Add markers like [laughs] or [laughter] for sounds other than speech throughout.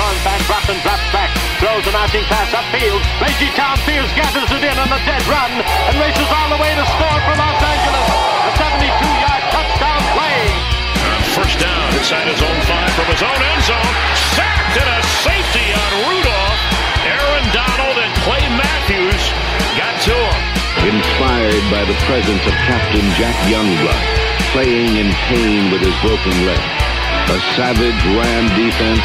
John back, drops and drops back. Throws an arching pass upfield. Reggie Tom Fields gathers it in on a dead run and races all the way to score for Los Angeles. A 72-yard touchdown play. First down inside his own five from his own end zone. Sacked and a safety on Rudolph. Aaron Donald and Clay Matthews got to him. Inspired by the presence of Captain Jack Youngblood, playing in pain with his broken leg. A savage Ram defense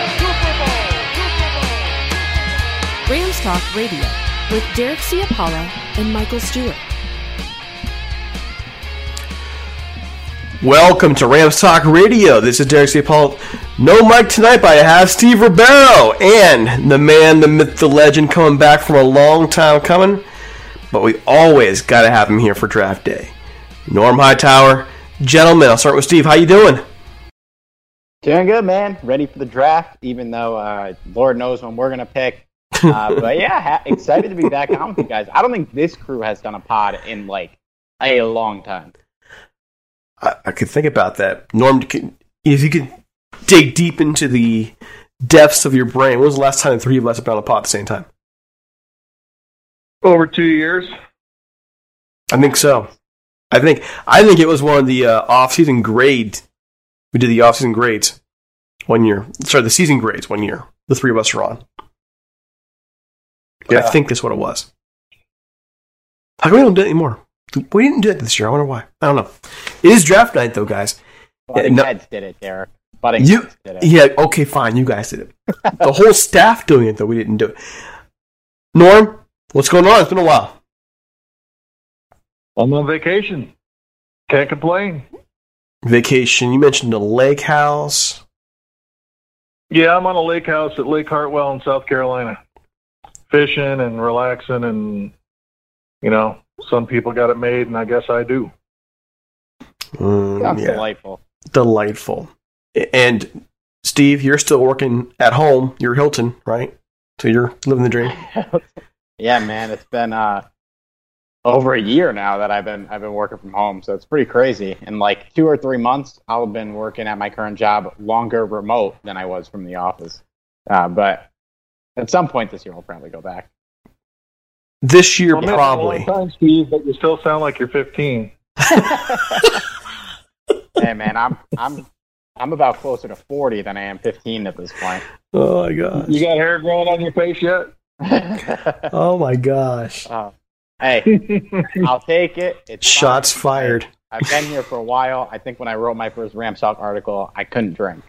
Talk Radio with Derek Ciapala and Michael Stewart. Welcome to Rams Talk Radio. This is Derek Ciapala. No Mike tonight, but I have Steve Ribeiro and the man, the myth, the legend coming back from a long time coming. But we always got to have him here for draft day. Norm Hightower, gentlemen. I'll start with Steve. How you doing? Doing good, man. Ready for the draft, even though uh, Lord knows when we're going to pick. Uh, but yeah, ha- excited to be back on with you guys. I don't think this crew has done a pod in like a long time. I, I could think about that. Norm, can, if you could dig deep into the depths of your brain, when was the last time the three of us have been on a pod at the same time? Over two years. I think so. I think I think it was one of the uh, off-season grades. We did the off-season grades one year. Sorry, the season grades one year. The three of us are on. Yeah, I think that's what it was. How come we don't do it anymore? We didn't do it this year. I wonder why. I don't know. It is draft night, though, guys. Butting no, heads did it, Derek. Butting you, did it. Yeah, okay, fine. You guys did it. the whole staff doing it, though. We didn't do it. Norm, what's going on? It's been a while. I'm on vacation. Can't complain. Vacation. You mentioned a lake house. Yeah, I'm on a lake house at Lake Hartwell in South Carolina fishing and relaxing and you know some people got it made and i guess i do. Mm, yeah. delightful. Delightful. And steve you're still working at home. You're hilton right? So you're living the dream. [laughs] Yeah man it's been uh over a year now that I've been I've been working from home, so it's pretty crazy. In like two or three months, I'll have been working at my current job longer remote than I was from the office. Uh, but at some point this year, we'll probably go back. This year, Well, probably. time, Steve, but you still sound like you're 15. [laughs] hey man, I'm I'm I'm about closer to 40 than I am 15 at this point. Oh my gosh. You got hair growing on your face yet? [laughs] Oh my gosh. Oh, hey, [laughs] I'll take it. It's Shots fine. fired. I've been here for a while. I think when I wrote my first Rams Talk article, I couldn't drink.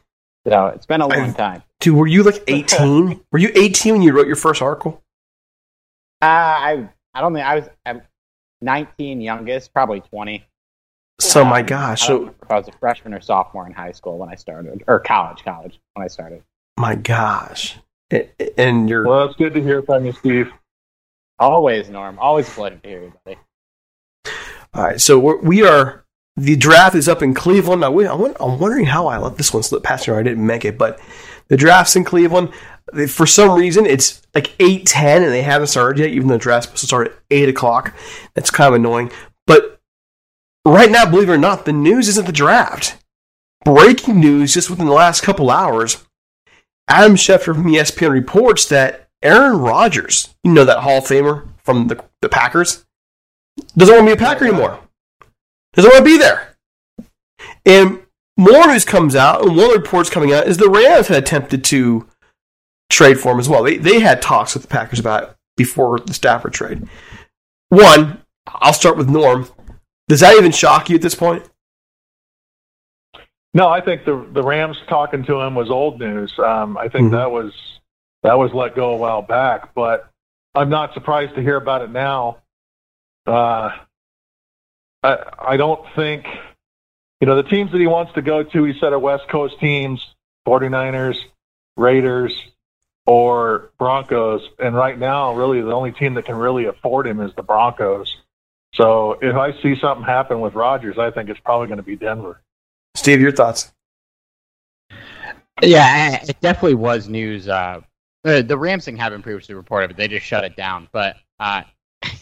So it's been a long time. Dude, were you like [laughs] 18? were you 18 when you wrote your first article? Uh, I I don't think I was I'm 19 youngest, probably 20. So my gosh. I So if I was a freshman or sophomore in high school when I started, or college, college when I started. my gosh. A- And you're Well, it's good to hear from you, Steve. Always, Norm. Always a pleasure to hear you, buddy. All right, so we're, we are. The draft is up in Cleveland. Now, we, I I'm wondering how I let this one slip past me. or I didn't make it, but the draft's in Cleveland. They- For some reason, it's like eight ten, and they haven't started yet. Even though the draft's supposed to start at eight o'clock, that's kind of annoying. But right now, believe it or not, the news isn't the draft. Breaking news just within the last couple hours. Adam Schefter from ESPN reports that Aaron Rodgers, you know that Hall of Famer from the, the Packers, doesn't want to be a Packer anymore. Doesn't want to be there. And more news comes out, and one of the reports coming out is the Rams had attempted to trade for him as well. They, they had talks with the Packers about it before the Stafford trade. One, I'll start with Norm. Does that even shock you at this point? No, I think the the Rams talking to him was old news. Um, I think Mhm. that was that was let go a while back, but I'm not surprised to hear about it now. Uh, I I don't think you know the teams that he wants to go to. He said are West Coast teams, 49ers, Raiders, or Broncos. And right now, really the only team that can really afford him is the Broncos. So if I see something happen with Rodgers, I think it's probably going to be Denver. Steve, your thoughts? Yeah, it definitely was news. Uh, the Rams thing had been previously reported, but they just shut it down. But uh,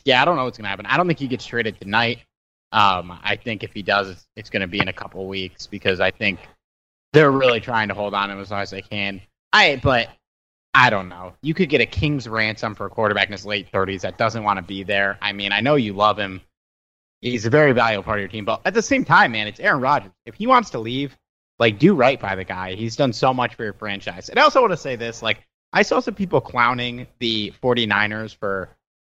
yeah, I don't know what's going to happen. I don't think he gets traded tonight. Um, I think if he does, it's, going to be in a couple weeks because I think they're really trying to hold on to him as long as they can. I but I don't know. You could get a king's ransom for a quarterback in his late thirties that doesn't want to be there. I mean, I know you love him. He's a very valuable part of your team, but at the same time, man, it's Aaron Rodgers. If he wants to leave, like do right by the guy. He's done so much for your franchise. And I also want to say this, like I saw some people clowning the 49ers for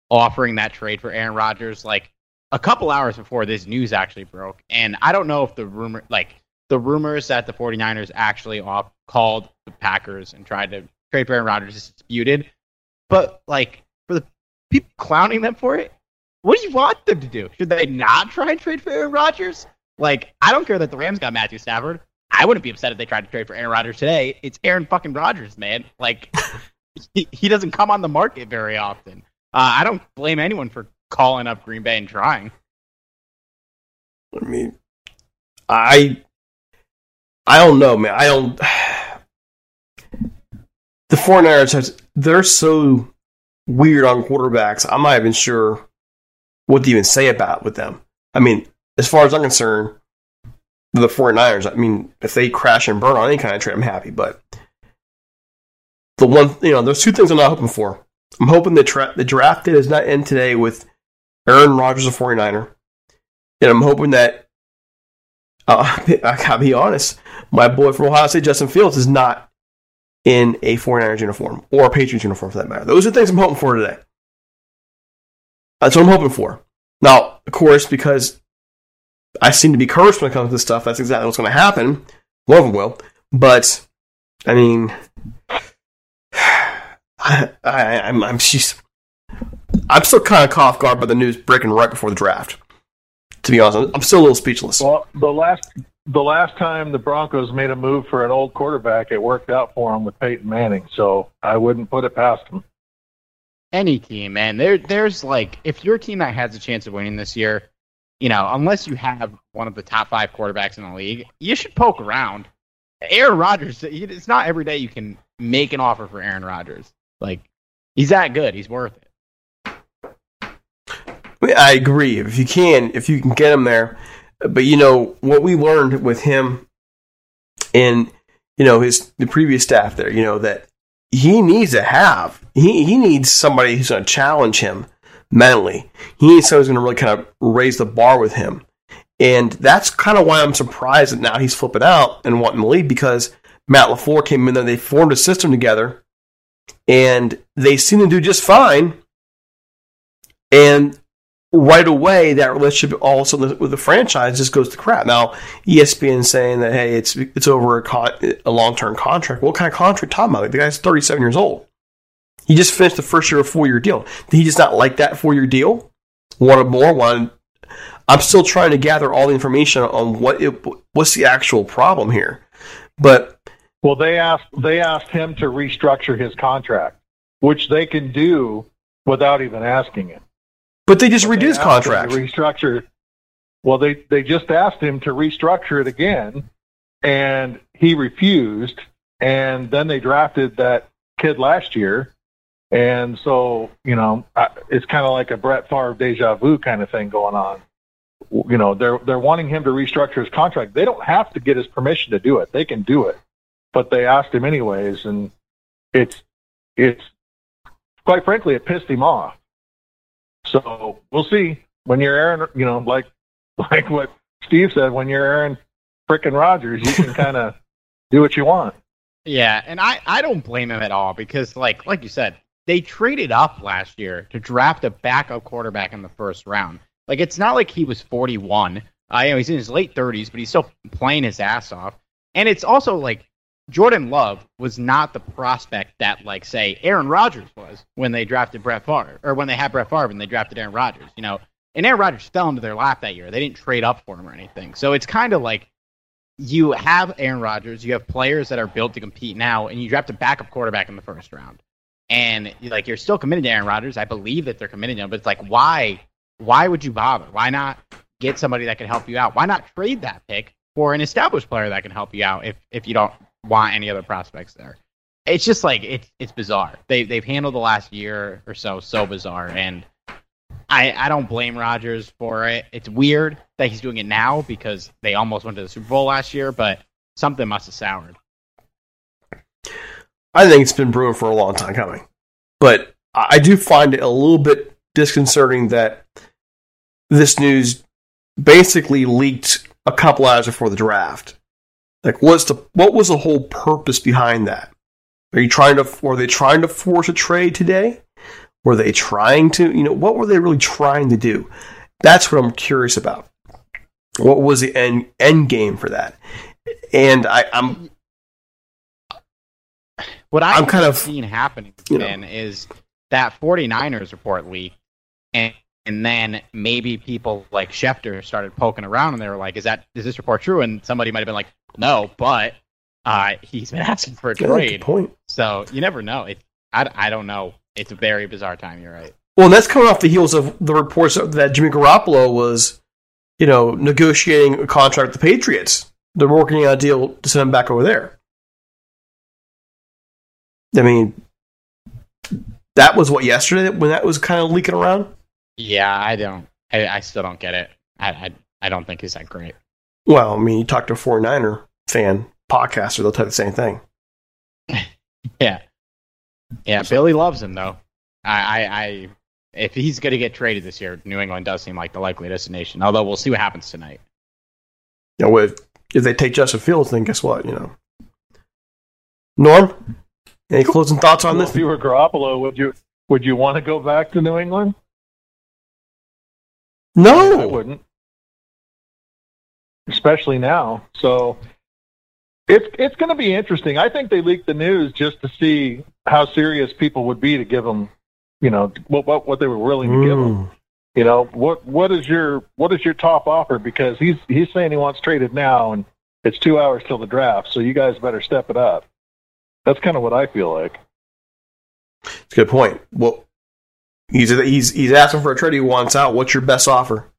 offering that trade for Aaron Rodgers like a couple hours before this news actually broke. And I don't know if the rumor like the rumors that the 49ers actually off called the Packers and tried to trade for Aaron Rodgers is disputed. But like for the people clowning them for it, what do you want them to do? Should they not try and trade for Aaron Rodgers? Like, I don't care that the Rams got Matthew Stafford. I wouldn't be upset if they tried to trade for Aaron Rodgers today. It's Aaron fucking Rodgers, man. Like, [laughs] he, he doesn't come on the market very often. Uh, I don't blame anyone for calling up Green Bay and trying. I mean, I I don't know, man. I don't. [sighs] The 49ers, they're so weird on quarterbacks. I'm not even sure what to even say about with them. I mean, as far as I'm concerned, the 49ers, I mean, if they crash and burn on any kind of trade, I'm happy. But the one, you know, there's two things I'm not hoping for. I'm hoping the, tra- the draft day does not end today with Aaron Rodgers, a 49er. And I'm hoping that, uh, [laughs] I gotta be honest, my boy from Ohio State, Justin Fields, is not in a 49ers uniform or a Patriots uniform for that matter. Those are things I'm hoping for today. That's what I'm hoping for. Now, of course, because I seem to be cursed when it comes to this stuff, that's exactly what's going to happen. One of them will. But, I mean, [sighs] I, I, I'm, I'm, she's, I'm still kind of caught off guard by the news breaking right before the draft. To be honest, I'm- I'm still a little speechless. Well, the last the last time the Broncos made a move for an old quarterback, it worked out for them with Peyton Manning. So I wouldn't put it past them. Any team, man. There, there's like, if you're team that has a chance of winning this year, you know, unless you have one of the top five quarterbacks in the league, you should poke around. Aaron Rodgers, it's not every day you can make an offer for Aaron Rodgers. Like, he's that good. He's worth it. I, agree. If you can, if you can get him there, but you know what we learned with him and you know his the previous staff there, you know that he needs to have he he needs somebody who's going to challenge him mentally. He needs someone who's going to really kind of raise the bar with him. And that's kind of why I'm surprised that now he's flipping out and wanting to leave because Matt LaFleur came in there, they formed a system together, and they seem to do just fine. And right away, that relationship all of a sudden with the franchise just goes to crap. Now, ESPN saying that hey, it's it's over a, con- a long term contract. What kind of contract talking about? The guy's 37 years old. He just finished the first year of four year deal. Did he just not like that four year deal? Wanted more? Wanted. I'm still trying to gather all the information on what it, what's the actual problem here. But well, they asked they asked him to restructure his contract, which they can do without even asking him. But they just but reduced contract. Restructure. Well, they they just asked him to restructure it again, and he refused. And then they drafted that kid last year, and so you know it's kind of like a Brett Favre deja vu kind of thing going on. You know, they're they're wanting him to restructure his contract. They don't have to get his permission to do it. They can do it, but they asked him anyways, and it's it's quite frankly it pissed him off so we'll see when you're Aaron. You know, like [laughs] like what Steve said, when you're Aaron frickin' Rodgers, you can kind of [laughs] do what you want. Yeah, and I I don't blame him at all because like like you said, they traded up last year to draft a backup quarterback in the first round. Like it's not like he was 41. I uh, know he's in his late 30s, but he's still playing his ass off. And it's also like Jordan Love was not the prospect that, like, say, Aaron Rodgers was when they drafted Brett Favre, or when they had Brett Favre and they drafted Aaron Rodgers. You know, and Aaron Rodgers fell into their lap that year. They didn't trade up for him or anything. So it's kind of like you have Aaron Rodgers, you have players that are built to compete now, and you draft a backup quarterback in the first round. And like you're still committed to Aaron Rodgers. I believe that they're committed to him, but it's like why? Why would you bother? Why not get somebody that can help you out? Why not trade that pick for an established player that can help you out if if you don't want any other prospects there. It's just like it's it's bizarre. They they've handled the last year or so so bizarre, and I I don't blame Rodgers for it. It's weird that he's doing it now because they almost went to the Super Bowl last year, but something must have soured. I think it's been brewing for a long time coming, but I do find it a little bit disconcerting that this news basically leaked a couple hours before the draft. Like, what's the what was the whole purpose behind that? Are you trying to were they trying to force a trade today? Were they trying to you know what were they really trying to do? That's what I'm curious about. What was the end end game for that? And I, am what I I'm kind of seen happening then know. is that 49ers report leak and and then maybe people like Schefter started poking around and they were like, "Is that is this report true?" And somebody might have been like, "No," but uh, he's been asking for a trade. point. So you never know. It, I, I don't know. It's a very bizarre time. You're right. Well, that's coming off the heels of the reports that Jimmy Garoppolo was, you know, negotiating a contract with the Patriots. They're working on a deal to send him back over there. I mean, that was what yesterday when that was kind of leaking around. Yeah, I don't. I, I still don't get it. I, I, I don't think he's that great. Well, I mean, you talk to a 49er fan podcaster, they'll tell you the same thing. [laughs] yeah. Yeah, so. Billy loves him, though. I, I, I if he's going to get traded this year, New England does seem like the likely destination. Although we'll see what happens tonight. Yeah, you know, if, if they take Justin Fields, then guess what? You know, Norm, any closing thoughts on well, this? If you were Garoppolo, would you would you want to go back to New England? No, I wouldn't. Especially now. So it's it's going to be interesting. I think they leaked the news just to see how serious people would be to give them, you know, what what, what they were willing to mm. give them. You know, what what is your what is your top offer? Because he's he's saying he wants traded now, and it's two hours till the draft. So you guys better step it up. That's kind of what I feel like. It's a good point. Well, He's he's he's asking for a trade. He wants out. What's your best offer?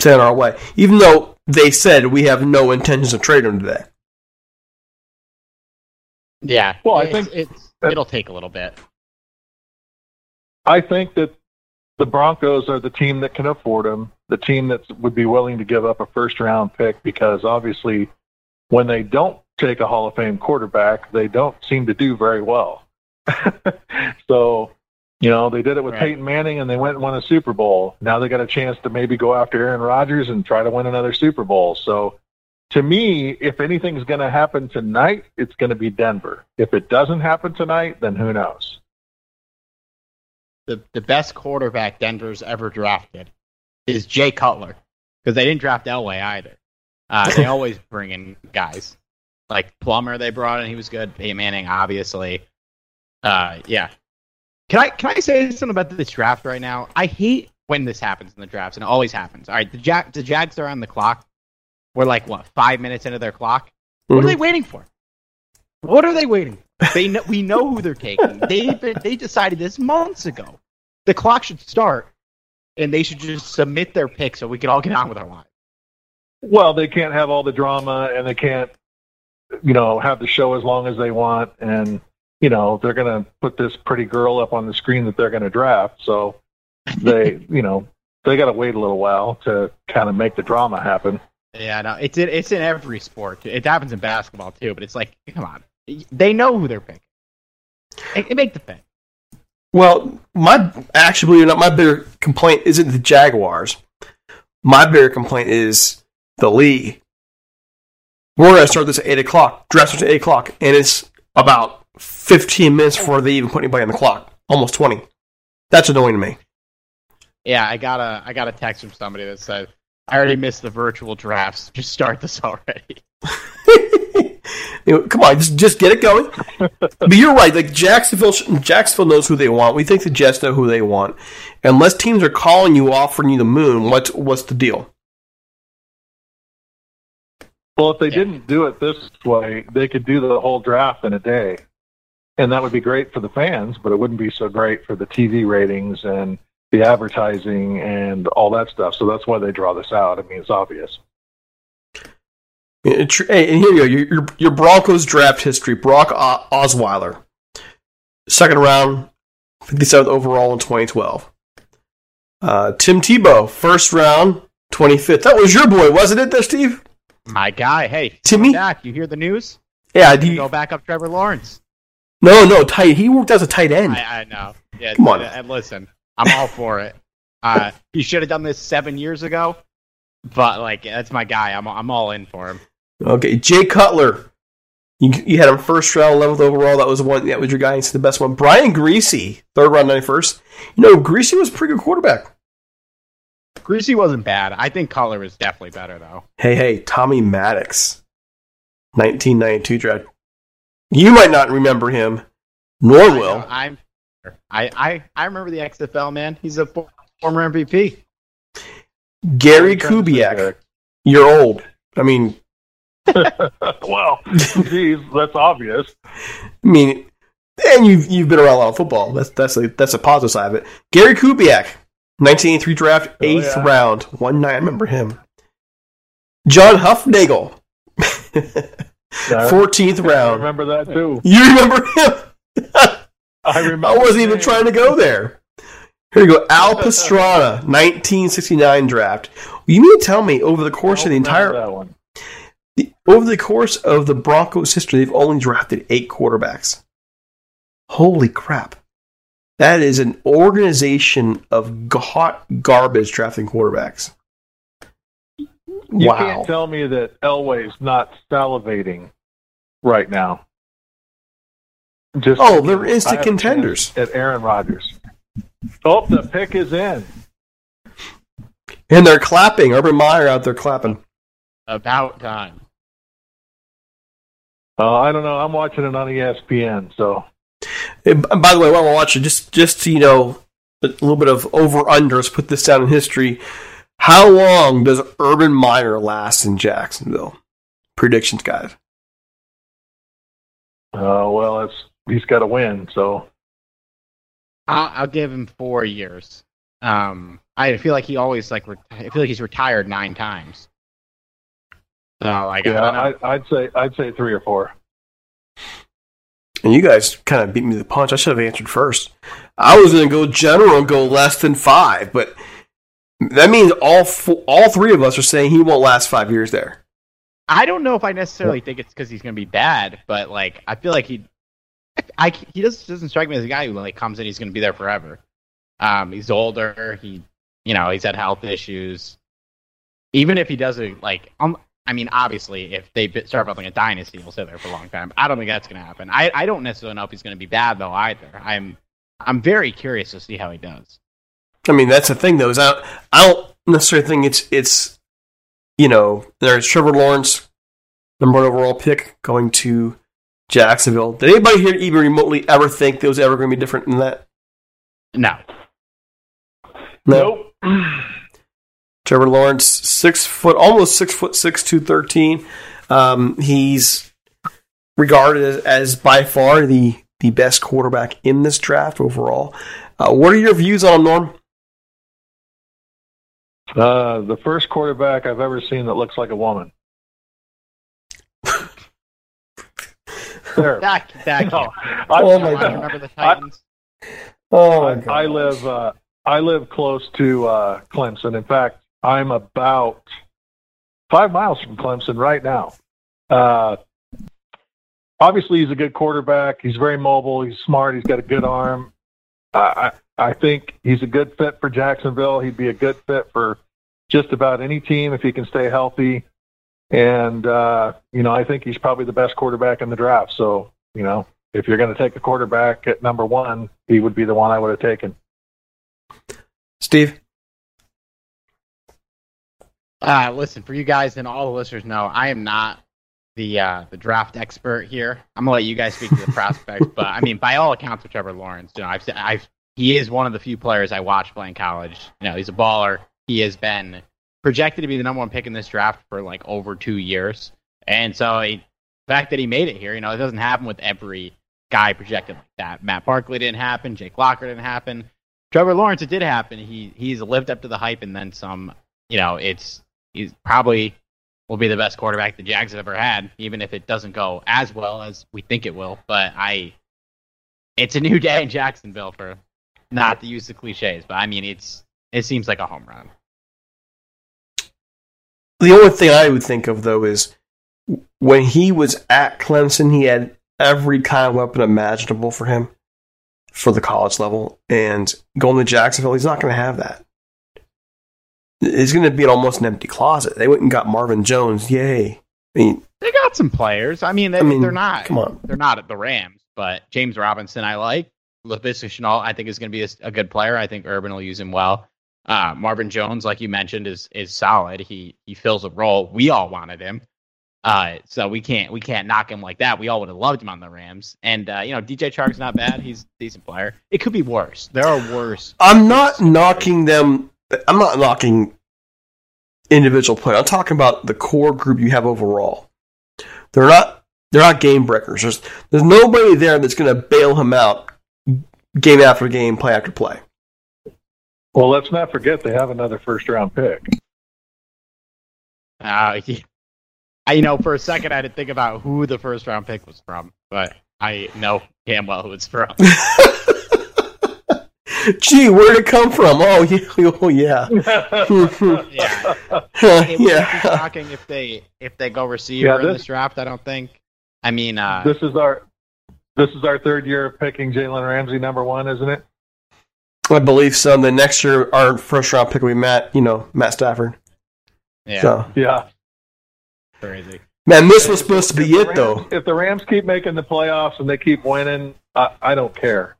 Send our way. Even though they said we have no intentions of trading him today. Yeah. Well, I think it's it'll take a little bit. I think that the Broncos are the team that can afford him, the team that would be willing to give up a first round pick because obviously when they don't take a Hall of Fame quarterback, they don't seem to do very well. [laughs] so You know, they did it with Right. Peyton Manning and they went and won a Super Bowl. Now they got a chance to maybe go after Aaron Rodgers and try to win another Super Bowl. So to me, if anything's going to happen tonight, it's going to be Denver. If it doesn't happen tonight, then who knows? the the best quarterback Denver's ever drafted is Jay Cutler because they didn't draft Elway either. Uh, they [laughs] always bring in guys like Plummer. They brought in; he was good. Peyton Manning, obviously. Uh, yeah. Can I can I say something about this draft right now? I hate when this happens in the drafts, and it always happens. All right, the Jag the Jags are on the clock. We're like what five minutes into their clock. What are they mm-hmm. waiting for? What are they waiting? For? They know, we know who they're taking. [laughs] They they decided this months ago. The clock should start, and they should just submit their pick so we can all get on with our lives. Well, they can't have all the drama and they can't, you know, have the show as long as they want. And, you know, they're going to put this pretty girl up on the screen that they're going to draft. So they, [laughs] you know, they got to wait a little while to kind of make the drama happen. Yeah, no, it's in, it's in every sport. It happens in basketball too, but it's like, come on, they know who they're picking. They, they make the pick. Well, my actually, believe it or not, my bigger complaint isn't the Jaguars. My bigger complaint is the league. We're going to start this at 8 o'clock. Draft starts at 8 o'clock, and it's about 15 minutes before they even put anybody on the clock. Almost 20. That's annoying to me. Yeah, I got a I got a text from somebody that said, "I already missed the virtual drafts. [laughs] Just start this already." You [laughs] know, come on, just just get it going. [laughs] but you're right. Like Jacksonville, Jacksonville knows who they want. We think the Jets know who they want. Unless teams are calling you, offering you the moon, what's what's the deal? Well, if they didn't do it this way, they could do the whole draft in a day. And that would be great for the fans, but it wouldn't be so great for the TV ratings and the advertising and all that stuff. So that's why they draw this out. I mean, it's obvious. Hey, and here you go. Your, your, your Broncos draft history. Brock Osweiler, second round, 57th overall in 2012. Uh, Tim Tebow, first round, 25th. That was your boy, wasn't it, there, Steve? My guy, hey, Timmy? Dak, you hear the news? Yeah, do you- go back up Trevor Lawrence. No, no, tight. He worked as a tight end. I, I know. Yeah, Come on. And listen, I'm all for it. Uh, he should have done this seven years ago, but like that's my guy. I'm I'm all in for him. Okay, Jay Cutler. You, you had him first round, 11th overall. That was the one. That was your guy. He's the best one. Brian Griese, third round, 91st. You know, Griese was a pretty good quarterback. Griese wasn't bad. I think Color is definitely better though. Hey, hey, Tommy Maddox, 1992 draft. You might not remember him, nor I know, will. I'm. I, I I remember the XFL man. He's a former MVP. Gary I'm trying to think, Kubiak. You're old. I mean, [laughs] well, geez, that's obvious. I mean, and you've you've been around a lot of football. That's that's a that's a positive side of it. Gary Kubiak, 1983 draft, Oh, eighth yeah. round, one nine. I remember him. John Hufnagel, [laughs] Yeah, 14th [laughs] I round. remember that too. You remember him? [laughs] I remember. I wasn't even trying to go there. Here you go. Al [laughs] Pastrana, 1969 draft. You mean to tell me over the course of the entire that one. the, over the course of the Broncos' history, they've only drafted eight quarterbacks. Holy crap! That is an organization of hot garbage drafting quarterbacks. You wow. can't tell me that Elway's not salivating right now. Just Oh, they're I instant have contenders. at Aaron Rodgers. Oh, the pick is in. And they're clapping. Urban Meyer out there clapping. About time. Uh, I don't know. I'm watching it on ESPN, so And by the way, while we're watching, just just to, you know, a little bit of over unders. Put this down in history. How long does Urban Meyer last in Jacksonville? Predictions, guys. uh, well, it's he's got to win. So I'll, I'll give him four years. Um, I feel like he always like. Reti- I feel like he's retired nine times. So like, yeah, I I, I'd say I'd say three or four. And you guys kind of beat me to the punch. I should have answered first. I was going to go general and go less than five, but that means all four, all three of us are saying he won't last five years there. I don't know if I necessarily think it's because he's going to be bad, but like I feel like he. I, he doesn't doesn't strike me as a guy who like comes in he's going to be there forever. Um, he's older. He, you know, he's had health issues. Even if he doesn't like, um, I mean, obviously, if they start building a dynasty, he'll sit there for a long time. I don't think that's going to happen. I, I don't necessarily know if he's going to be bad though either. I'm I'm very curious to see how he does. I mean, that's the thing though. Is I don't, I don't necessarily think it's it's you know there's Trevor Lawrence, number one overall pick, going to Jacksonville. Did anybody here even remotely ever think there was ever going to be different than that? No. No. Nope. [clears throat] Trevor Lawrence, six foot, almost six foot six, two thirteen. Um, he's regarded as, as, by far the the best quarterback in this draft overall. Uh, what are your views on him, Norm? Uh, the first quarterback I've ever seen that looks like a woman. [laughs] there. That, that no, I, oh my god! Remember the Titans? I, oh my I! I live. Uh, I live close to uh, Clemson. In fact, I'm about five miles from Clemson right now. Uh, obviously, he's a good quarterback. He's very mobile. He's smart. He's got a good arm. I, I think he's a good fit for Jacksonville. He'd be a good fit for just about any team if he can stay healthy. And, uh, you know, I think he's probably the best quarterback in the draft. So, you know, if you're going to take a quarterback at number one, he would be the one I would have taken. Steve? Uh, listen, for you guys and all the listeners know, I am not the uh, the draft expert here. I'm gonna let you guys speak to the [laughs] prospects, but I mean, by all accounts, with Trevor Lawrence, you know, I've I've he is one of the few players I watched playing college. You know, he's a baller. He has been projected to be the number one pick in this draft for like over two years, and so he, the fact that he made it here, you know, it doesn't happen with every guy projected like that. Matt Barkley didn't happen. Jake Locker didn't happen. Trevor Lawrence, it did happen. He he's lived up to the hype and then some. You know, it's he's probably will be the best quarterback the Jags have ever had, even if it doesn't go as well as we think it will. But I, it's a new day in Jacksonville for not to use the cliches, but I mean it's it seems like a home run. The only thing I would think of though is when he was at Clemson, he had every kind of weapon imaginable for him for the college level, and going to Jacksonville, he's not going to have that. It's going to be almost an empty closet. They went and got Marvin Jones. Yay! I mean, they got some players. I mean, they, I mean, they're not. Come on, they're not at the Rams, but James Robinson, I like. Laviska Shenault, I think is going to be a, a, good player. I think Urban will use him well. Uh, Marvin Jones, like you mentioned, is is solid. He he fills a role. We all wanted him, uh, so we can't we can't knock him like that. We all would have loved him on the Rams. And uh, you know, DJ Chark's not bad. He's a decent player. It could be worse. There are worse. I'm not knocking them. I'm not knocking individual play. I'm talking about the core group you have overall. They're not they're not game breakers. There's there's nobody there that's going to bail him out game after game, play after play. Well, let's not forget they have another first round pick. Uh, I you know for a second I didn't think about who the first round pick was from, but I know damn well who it's from. [laughs] Gee, where'd it come from? Oh, yeah, [laughs] oh yeah, [laughs] yeah. it yeah. shocking if they if they go receiver yeah, this, in this draft. I don't think. I mean, uh, this is our this is our third year of picking Jalen Ramsey number one, isn't it? I believe so. And then next year, our first round pick will be Matt. You know, Matt Stafford. Yeah. So. Yeah. Crazy. Man, this was supposed to be it, Rams, though. If the Rams keep making the playoffs and they keep winning, I, I don't care.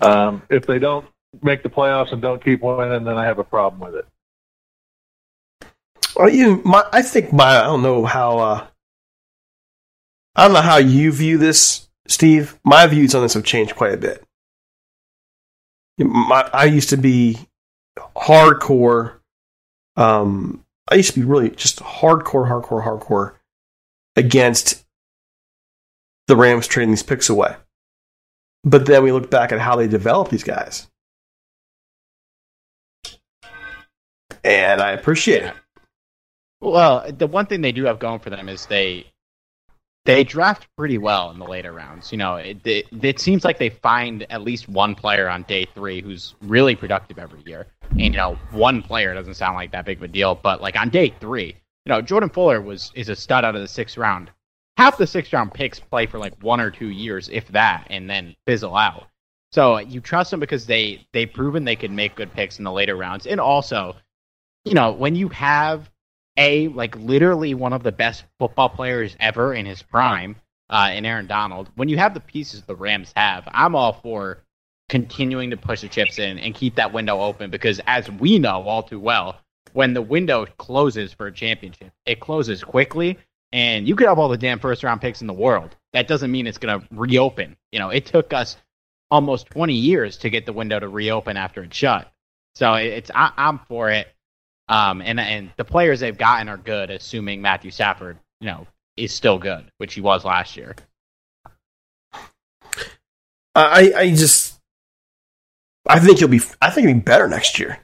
Um, if they don't make the playoffs and don't keep winning, then I have a problem with it. Well, you, my, I think my, I don't know how. Uh, I don't know how you view this, Steve. My views on this have changed quite a bit. My, I used to be hardcore. Um, I used to be really just hardcore, hardcore, hardcore against the Rams trading these picks away. But then we look back at how they developed these guys. And I appreciate it. Well, the one thing they do have going for them is they they draft pretty well in the later rounds. You know, it, it, it, seems like they find at least one player on day three who's really productive every year. And, you know, one player doesn't sound like that big of a deal, but like on day three, you know, Jordan Fuller was is a stud out of the sixth round. half the sixth round picks play for like one or two years, if that, and then fizzle out. So you trust them because they they've proven they can make good picks in the later rounds, and also, you know, when you have a like literally one of the best football players ever in his prime, uh, in Aaron Donald, when you have the pieces the Rams have, I'm all for continuing to push the chips in and keep that window open because, as we know all too well, when the window closes for a championship, it closes quickly, and you could have all the damn first round picks in the world. That doesn't mean it's going to reopen. You know, it took us almost 20 years to get the window to reopen after it shut. So it's I, am for it. Um, and and the players they've gotten are good, assuming Matthew Stafford, you know, is still good, which he was last year. I I just I think he'll be I think he'll be better next year.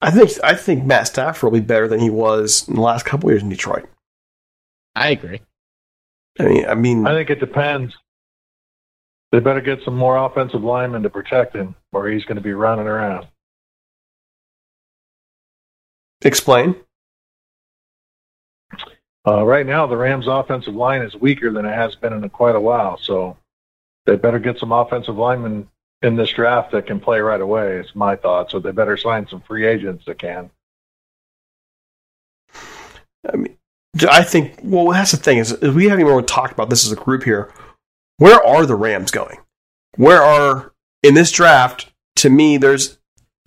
I think I think Matt Stafford will be better than he was in the last couple years in Detroit. I agree. I mean, I mean, I think it depends. They better get some more offensive linemen to protect him, or he's going to be running around. Explain. Uh, right now, the Rams' offensive line is weaker than it has been in quite a while, so they better get some offensive linemen in this draft that can play right away. It's my thought. So they better sign some free agents that can. I mean, I think. Well, that's the thing is, is we haven't even talked about this as a group here. Where are the Rams going? Where are in this draft? To me, there's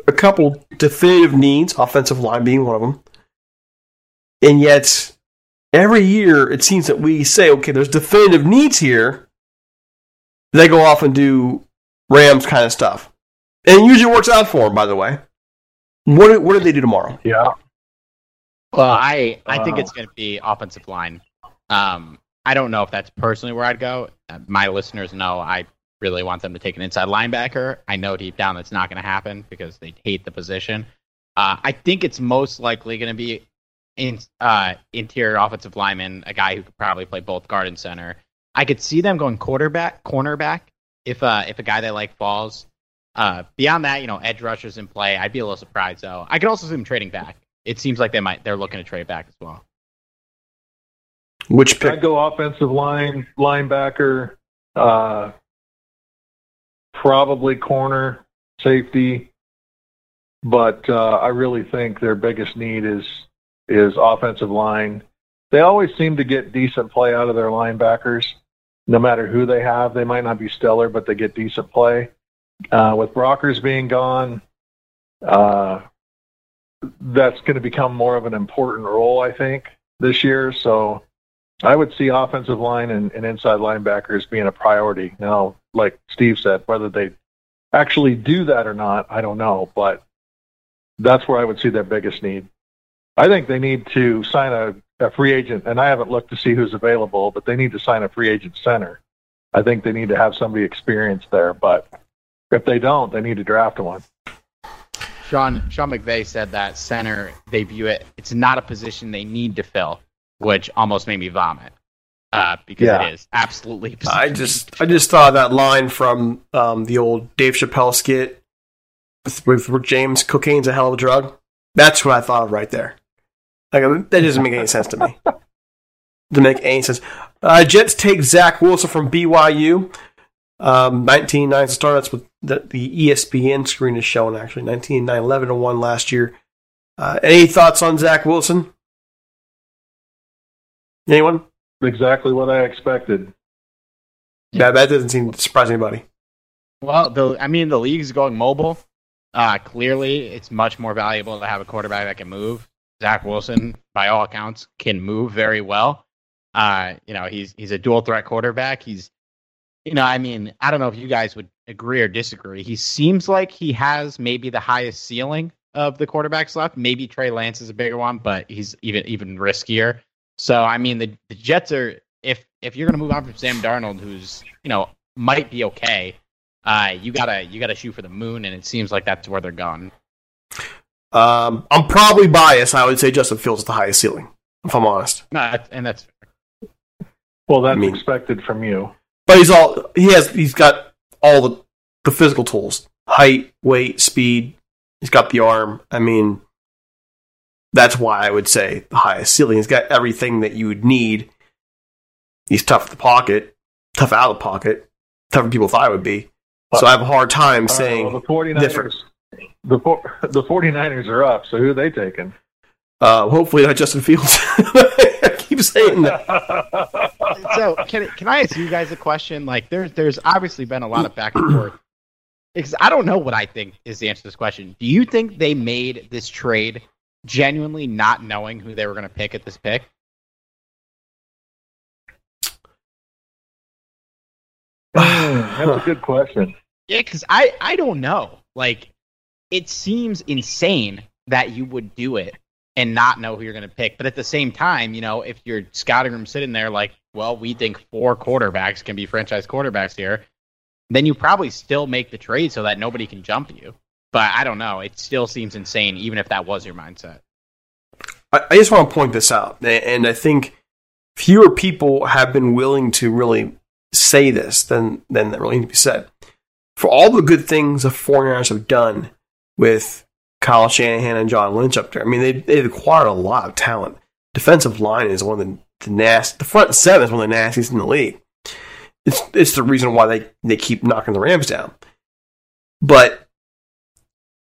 a couple definitive needs, offensive line being one of them, and yet every year it seems that we say, okay, there's definitive needs here. They go off and do Rams kind of stuff, and it usually works out for them. By the way, what what do they do tomorrow? Yeah. Well, I I think it's going to be offensive line. Um, I don't know if that's personally where I'd go. Uh, my listeners know I really want them to take an inside linebacker. I know deep down that's not going to happen because they hate the position. Uh, I think it's most likely going to be in, uh, interior offensive lineman, a guy who could probably play both guard and center. I could see them going quarterback, cornerback, if uh, if a guy they like falls. Uh, beyond that, you know, edge rushers in play. I'd be a little surprised though. I could also see them trading back. It seems like they might they're looking to trade back as well. Which pick? I'd go offensive line, linebacker, uh, probably corner, safety, but uh, I really think their biggest need is is offensive line. They always seem to get decent play out of their linebackers no matter who they have. They might not be stellar, but they get decent play. Uh, with Brockers being gone, uh, that's going to become more of an important role, I think, this year. So I would see offensive line and, and inside linebackers being a priority. Now, like Steve said, whether they actually do that or not, I don't know, but that's where I would see their biggest need. I think they need to sign a a free agent, and I haven't looked to see who's available, but they need to sign a free agent center. I think they need to have somebody experienced there, but if they don't, they need to draft one. Sean Sean McVay said that center they view it it's not a position they need to fill, which almost made me vomit. Uh, because yeah. it is absolutely. [laughs] I just I just thought that line from um, the old Dave Chappelle skit with, with James. Cocaine's a hell of a drug. That's what I thought of right there. Like that doesn't make any sense to me. [laughs] Doesn't make any sense. Uh, Jets take Zach Wilson from BYU. Um, 19 9 to start. That's what the, the ESPN screen is showing, actually. 19 9 11 1 last year. Uh, any thoughts on Zach Wilson? Anyone? Exactly what I expected. Yeah, that doesn't seem to surprise anybody. Well, the I mean, the league's going mobile. Uh, clearly, it's much more valuable to have a quarterback that can move. Zach Wilson, by all accounts, can move very well. Uh, you know, he's he's a dual threat quarterback. He's, you know, I mean, I don't know if you guys would agree or disagree. He seems like he has maybe the highest ceiling of the quarterbacks left. Maybe Trey Lance is a bigger one, but he's even even riskier. So I mean, the, the Jets are if if you're going to move on from Sam Darnold, who's you know might be okay, uh, you gotta you gotta shoot for the moon, and it seems like that's where they're going. Um, I'm probably biased. I would say Justin Fields is the highest ceiling, if I'm honest. No, and that's well, that's I mean, expected from you. But he's all he has. He's got all the the physical tools: height, weight, speed. He's got the arm. I mean, that's why I would say the highest ceiling. He's got everything that you would need. he's tough at the pocket, tough out of the pocket, tougher than people thought it would be. So I have a hard time saying Uh, well, the 49ers, different. The, four- [laughs] the 49ers are up, so who are they taking? Uh, hopefully not Justin Fields. [laughs] I keep saying that. [laughs] so can can I ask you guys a question? Like, there's there's obviously been a lot of back and forth. [clears throat] Because I don't know what I think is the answer to this question. Do you think they made this trade genuinely not knowing who they were going to pick at this pick? [sighs] That's a good question. Yeah, because I I don't know. Like, it seems insane that you would do it and not know who you're going to pick. But at the same time, you know, if your scouting room sitting there like, well, we think four quarterbacks can be franchise quarterbacks here, then you probably still make the trade so that nobody can jump you. But I don't know. It still seems insane, even if that was your mindset. I, I just want to point this out, and I think fewer people have been willing to really say this than than that really need to be said. For all the good things the 49ers have done with Kyle Shanahan and John Lynch up there, I mean, they, they've acquired a lot of talent. Defensive line is one of the, the nast, the front seven is one of the nastiest in the league. It's, it's the reason why they, they keep knocking the Rams down. But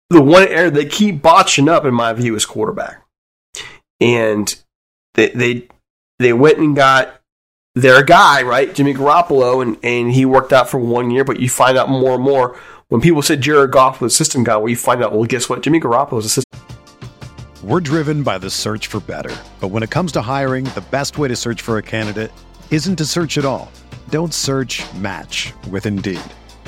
the one area they keep botching up, in my view, is quarterback and they they they went and got their guy right, Jimmy Garoppolo, and and he worked out for one year. But you find out more and more when people said Jared Goff was a system guy. Well, you find out well, guess what? Jimmy Garoppolo is a system. We're driven by the search for better. But when it comes to hiring, the best way to search for a candidate isn't to search at all. Don't search match with Indeed.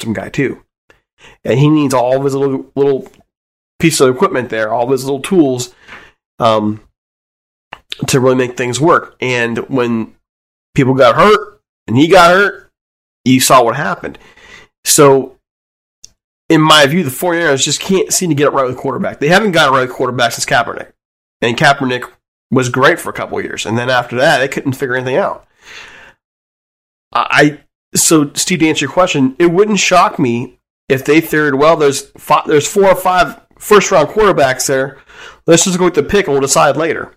Some guy too, and he needs all of his little little pieces of equipment there, all of his little tools, um, to really make things work. And when people got hurt and he got hurt, you saw what happened. So, in my view, the 49ers just can't seem to get it right with quarterback. They haven't got it right with quarterback since Kaepernick. And Kaepernick was great for a couple years. And then after that, they couldn't figure anything out. I so Steve, to answer your question, it wouldn't shock me if they figured, well, there's five, there's four or five first round quarterbacks there. Let's just go with the pick and we'll decide later.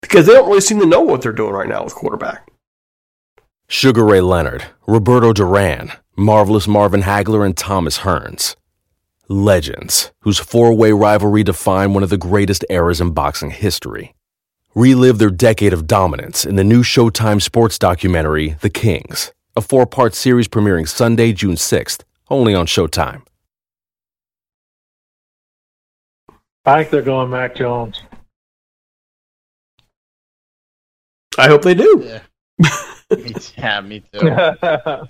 Because they don't really seem to know what they're doing right now with quarterback. Sugar Ray Leonard, Roberto Duran, Marvelous Marvin Hagler, and Thomas Hearns. Legends, whose four way rivalry defined one of the greatest eras in boxing history. Relive their decade of dominance in the new Showtime sports documentary, The Kings, a four part series premiering Sunday, June 6th, only on Showtime. I think they're going Mac Jones. I hope they do. Yeah. [laughs] me, yeah, me too. [laughs] I,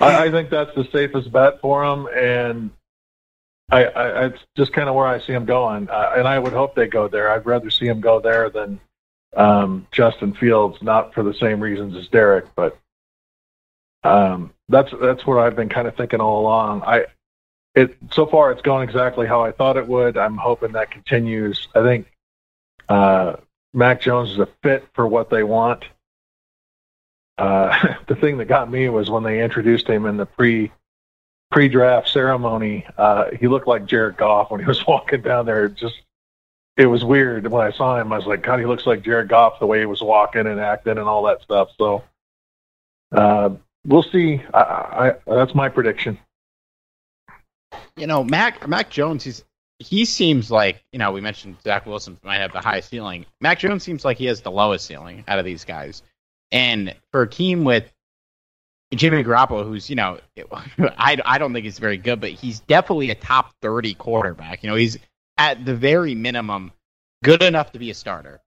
I think that's the safest bet for them, and I, I it's just kind of where I see them going. Uh, and I would hope they go there. I'd rather see them go there than um, Justin Fields, not for the same reasons as Derek, but um, that's that's what I've been kind of thinking all along. I it so far it's going exactly how I thought it would. I'm hoping that continues. I think uh, Mac Jones is a fit for what they want. Uh, [laughs] the thing that got me was when they introduced him in the pre pre draft ceremony. Uh, he looked like Jared Goff when he was [laughs] walking down there. Just it was weird when I saw him. I was like, God, he looks like Jared Goff the way he was walking and acting and all that stuff. So uh, we'll see. I, I, that's my prediction. You know, Mac Mac Jones, he's he seems like you know we mentioned Zach Wilson might have the highest ceiling. Mac Jones seems like he has the lowest ceiling out of these guys. And for a team with Jimmy Garoppolo, who's you know, [laughs] I, I don't think he's very good, but he's definitely a top thirty quarterback. You know, he's at the very minimum good enough to be a starter.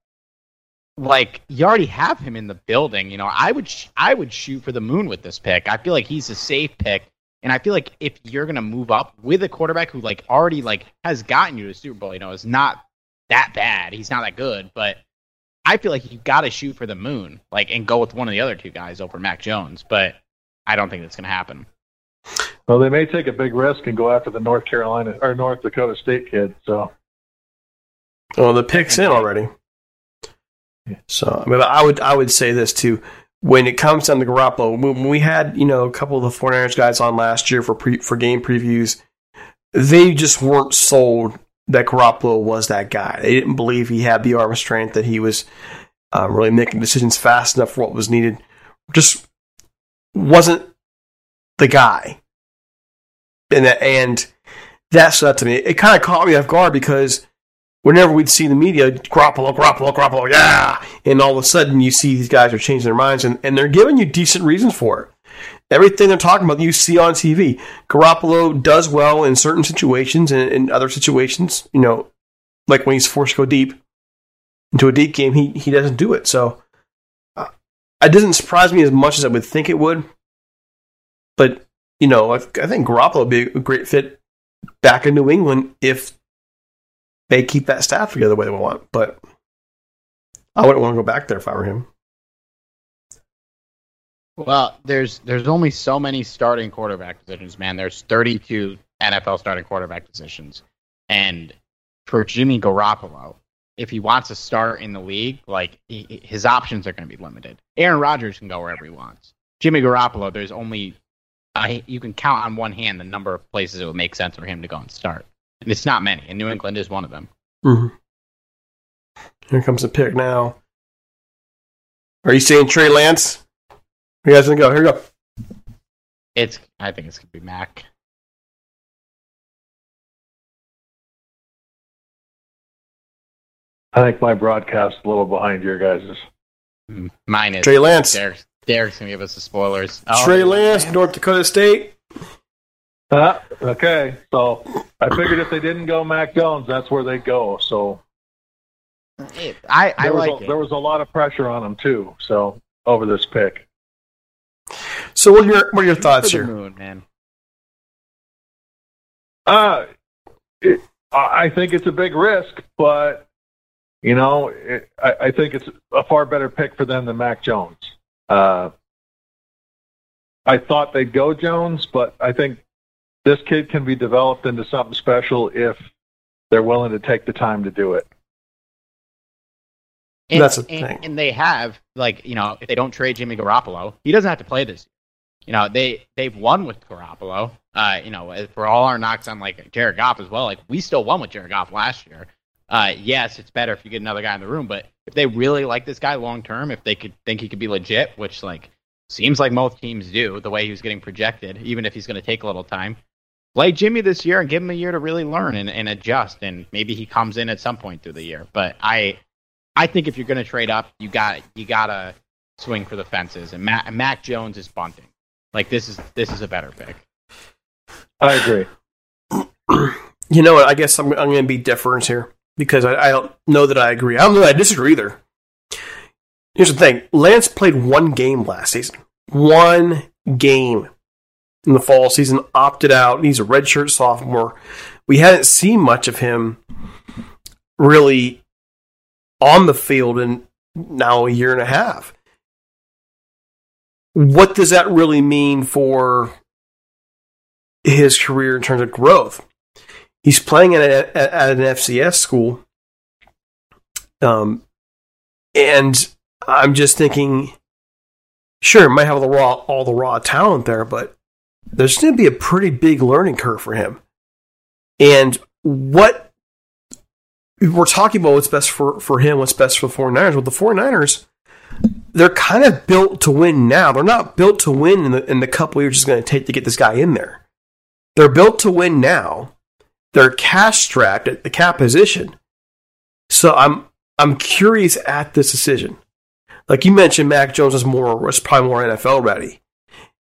Like you already have him in the building. You know, I would sh- I would shoot for the moon with this pick. I feel like he's a safe pick, and I feel like if you're gonna move up with a quarterback who like already like has gotten you to a Super Bowl, you know, is not that bad. He's not that good, but I feel like you got to shoot for the moon, like, and go with one of the other two guys over Mac Jones. But I don't think that's going to happen. Well, they may take a big risk and go after the North Carolina or North Dakota State kid. So, oh, the pick's in already. So, I mean, I would I would say this too. When it comes down to Garoppolo, when we had you know a couple of the 49ers guys on last year for pre, for game previews, they just weren't sold that Garoppolo was that guy. They didn't believe he had the arm strength that he was um, really making decisions fast enough for what was needed. Just wasn't the guy. And that, and that stood to me. It kind of caught me off guard because whenever we'd see the media, Garoppolo, Garoppolo, Garoppolo, yeah, and all of a sudden you see these guys are changing their minds and, and they're giving you decent reasons for it. Everything they're talking about, you see on TV. Garoppolo does well in certain situations, and in other situations, you know, like when he's forced to go deep into a deep game, he he doesn't do it. So uh, it doesn't surprise me as much as I would think it would. But you know, I, I think Garoppolo would be a great fit back in New England if they keep that staff together the way they want. But I wouldn't want to go back there if I were him. Well, there's there's only so many starting quarterback positions, man. There's 32 NFL starting quarterback positions, and for Jimmy Garoppolo, if he wants to start in the league, like he, his options are going to be limited. Aaron Rodgers can go wherever he wants. Jimmy Garoppolo, there's only you can count on one hand the number of places it would make sense for him to go and start, and it's not many. And New England is one of them. Mm-hmm. Here comes the pick now. Are you saying Trey Lance? You guys gonna go? Here we go. It's. I think it's gonna be Mac. I think my broadcast a little behind your guys's. Mine is Trey Lance. Derek, Derek's gonna give us the spoilers. Oh, Trey Lance, man. North Dakota State. Uh, okay, so I figured if they didn't go Mac Jones, that's where they go. So I, I there like was a, there was a lot of pressure on them too. So over this pick. So what are your what are your thoughts here, moon, man? Uh, it, I think it's a big risk, but you know, it, I, I, think it's a far better pick for them than Mac Jones. Uh, I thought they'd go Jones, but I think this kid can be developed into something special if they're willing to take the time to do it. And, That's the and, thing. And they have, like, you know, if they don't trade Jimmy Garoppolo, he doesn't have to play this. You know, they they've won with Garoppolo. Uh, you know, for all our knocks on like Jared Goff as well, like we still won with Jared Goff last year. Uh, yes, it's better if you get another guy in the room, but if they really like this guy long term, if they could think he could be legit, which like seems like most teams do, the way he was getting projected, even if he's going to take a little time, play Jimmy this year and give him a year to really learn and, and adjust, and maybe he comes in at some point through the year. But I, I think if you're going to trade up, you got you gotta swing for the fences, and Mac, Mac Jones is bunting. Like this is this is a better pick. I agree. [clears throat] You know what? I guess I'm, I'm going to be different here because I, I don't know that I agree. I don't know that I disagree either. Here's the thing: Lance played one game last season. One game in the fall season, opted out. He's a redshirt sophomore. We hadn't seen much of him really on the field in now a year and a half. What does that really mean for his career in terms of growth? He's playing at, a, at an FCS school, um, and I'm just thinking, sure, might have the raw all the raw talent there, but there's going to be a pretty big learning curve for him. And what we're talking about what's best for, for him, what's best for the 49ers. Well, the 49ers, they're kind of built to win now. They're not built to win in the, in the couple years it's going to take to get this guy in there. They're built to win now. They're cash strapped at the cap position. So I'm I'm curious at this decision. Like you mentioned, Mac Jones was more was probably more NFL ready,